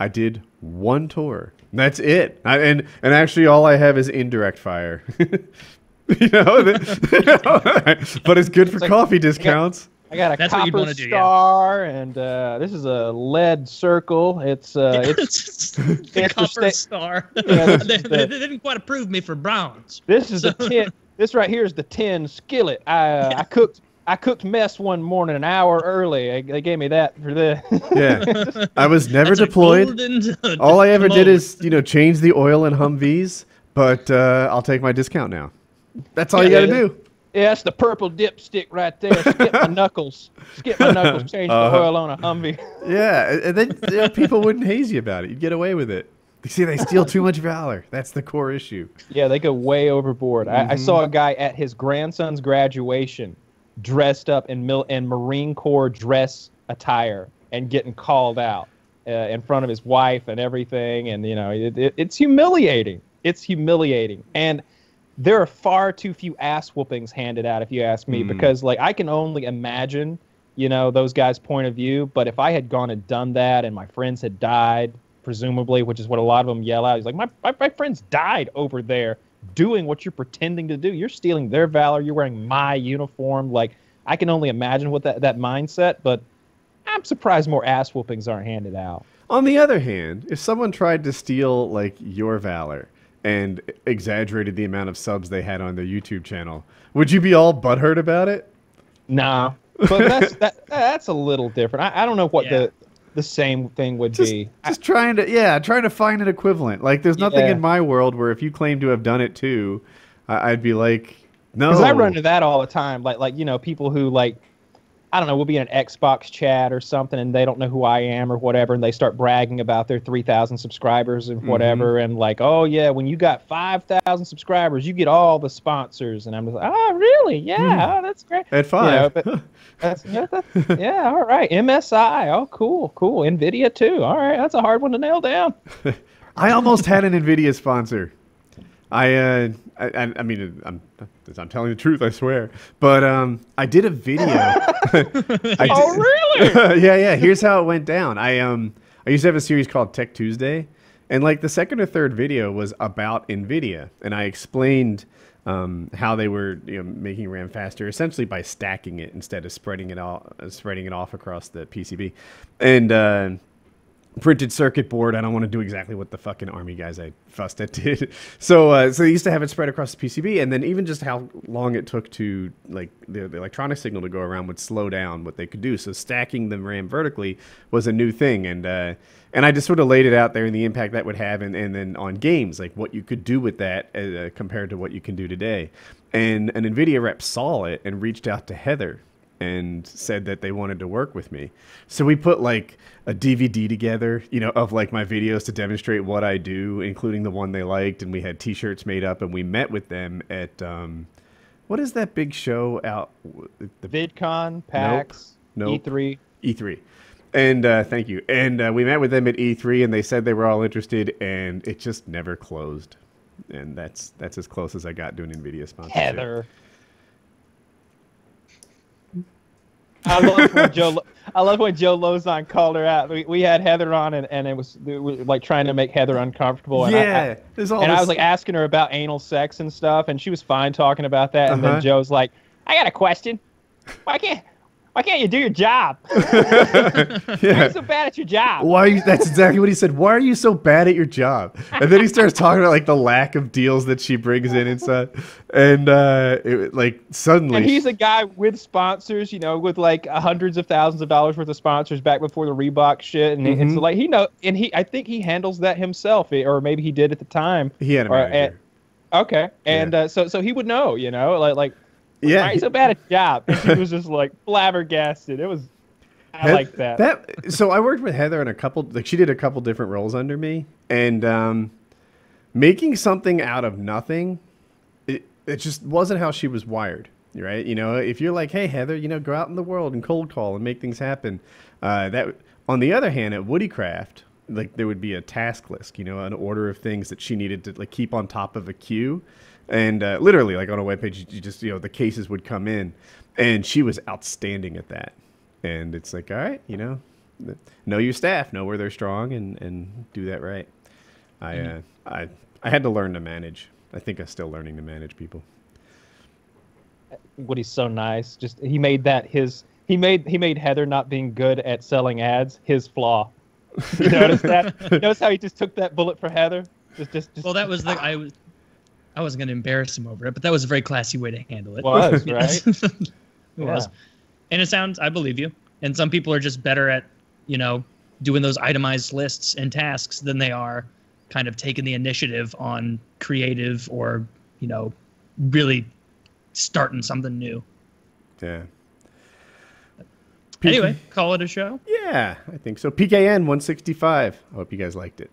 I did one tour. That's it. I, and and actually, all I have is indirect fire. you know, but it's good for like- coffee discounts. I got a That's copper wanna do, yeah. star, and uh, this is a lead circle. It's uh, it's the it's copper sta- star. Yeah, they, the- they didn't quite approve me for bronze. This is the tin. This right here is the tin skillet. I uh, I cooked I cooked mess one morning an hour early. They- They gave me that for this. Yeah, I was never That's deployed. All I ever did is you know change the oil in Humvees, but uh, I'll take my discount now. That's all you got to yeah. do. Yeah, that's the purple dipstick right there. Skip my knuckles. Skip my knuckles. Change the Uh-huh. oil on a Humvee. Yeah, and- and then you know, people wouldn't haze you about it. You'd get away with it. You see, they steal too much valor. That's the core issue. Yeah, they go way overboard. I, I Mm-hmm. saw a guy at his grandson's graduation dressed up in mil- in Marine Corps dress attire and getting called out uh, in front of his wife and everything. And, you know, it, it, it's humiliating. It's humiliating. And there are far too few ass whoopings handed out, if you ask me, Mm. because, like, I can only imagine, you know, those guys' point of view. But if I had gone and done that and my friends had died, presumably, which is what a lot of them yell out. He's like, my, my, my friends died over there doing what you're pretending to do. You're stealing their valor. You're wearing my uniform. Like, I can only imagine what that, that mindset, but I'm surprised more ass whoopings aren't handed out. On the other hand, if someone tried to steal like your valor and exaggerated the amount of subs they had on their YouTube channel, would you be all butthurt about it? Nah, but that's that, that's a little different. I, I don't know what Yeah. the the same thing would Just, be. just trying to, yeah, trying to find an equivalent. Like, there's nothing Yeah. in my world where if you claim to have done it too, I, I'd be like, no. Because I run into that all the time. Like like you know people who like I don't know, we'll be in an Xbox chat or something, and they don't know who I am or whatever, and they start bragging about their 3,000 subscribers and mm-hmm. whatever, and like, oh yeah, when you got 5,000 subscribers, you get all the sponsors, and I'm just like, oh really? Yeah, mm. oh, that's great. At You five. know, that's, yeah, that's- yeah, all right. MSI, oh cool, cool. Nvidia too. All right, that's a hard one to nail down. I almost had an Nvidia sponsor. I, uh, I, I mean, I'm, I'm telling the truth, I swear. But um, I did a video. I Oh really? yeah, yeah. Here's how it went down. I um, I used to have a series called Tech Tuesday, and like the second or third video was about Nvidia, and I explained um, how they were you know, making RAM faster, essentially by stacking it instead of spreading it all, uh, spreading it off across the PCB, and. Uh, printed circuit board. I don't want to do exactly what the fucking army guys I fussed at did. So, uh, so they used to have it spread across the PCB, and then even just how long it took to like the, the electronic signal to go around would slow down what they could do. So stacking the RAM vertically was a new thing, and uh, and I just sort of laid it out there and the impact that would have, and, and then on games like what you could do with that uh, compared to what you can do today. And an Nvidia rep saw it and reached out to Heather and said that they wanted to work with me. So we put like a DVD together, you know, of like my videos to demonstrate what I do, including the one they liked, and we had T-shirts made up, and we met with them at um, what is that big show out? The VidCon, PAX, Nope. E3. E3. And uh, thank you. And uh, we met with them at E3, and they said they were all interested, and it just never closed. And that's that's as close as I got to an Nvidia sponsorship. Heather. I love when Joe. I love when Joe Lauzon called her out. We, we had Heather on, and, and it was we were, like trying to make Heather uncomfortable. And I- I, yeah, there's all and I was like asking her about anal sex and stuff, and she was fine talking about that. And Uh-huh. then Joe's like, "I got a question. Why can't why can't you do your job? Why are you so bad at your job?" Why? Are you, that's exactly what he said. Why are you so bad at your job? And then he starts talking about like the lack of deals that she brings in and stuff. And uh, it, like suddenly, And he's a guy with sponsors, you know, with like hundreds of thousands of dollars worth of sponsors back before the Reebok shit, and it's Mhm. like he know, and he, I think he handles that himself, eh, or maybe he did at the time. he had a manager. eh, okay, and uh, so so he would know, you know, like like why yeah, are you so bad at job? And he was just like flabbergasted. It was, I like that. That so I worked with Heather in a couple like she did a couple different roles under me and um making something out of nothing it it just wasn't how she was wired, right? You know, if you're like, "Hey Heather, you know, go out in the world and cold call and make things happen." Uh that on the other hand at Woodycraft, like there would be a task list, you know, an order of things that she needed to like keep on top of a queue. And uh, literally, like on a webpage, you- you just you know the cases would come in, and she was outstanding at that and it's like all right you know know your staff know where they're strong and and do that right i uh, i i had to learn to manage i think i'm still learning to manage people Woody's so nice. Just he made that his. He made he made Heather not being good at selling ads his flaw. You notice that? notice how he just took that bullet for Heather. Just just, just Well, that was the I was. I wasn't going to embarrass him over it, but that was a very classy way to handle it. Was, right? It Yeah. was. And it sounds, I believe you. And some people are just better at, you know, doing those itemized lists and tasks than they are kind of taking the initiative on creative or, you know, really starting something new. Yeah. Anyway, call it a show. Yeah, I think so. PKN 165. I hope you guys liked it.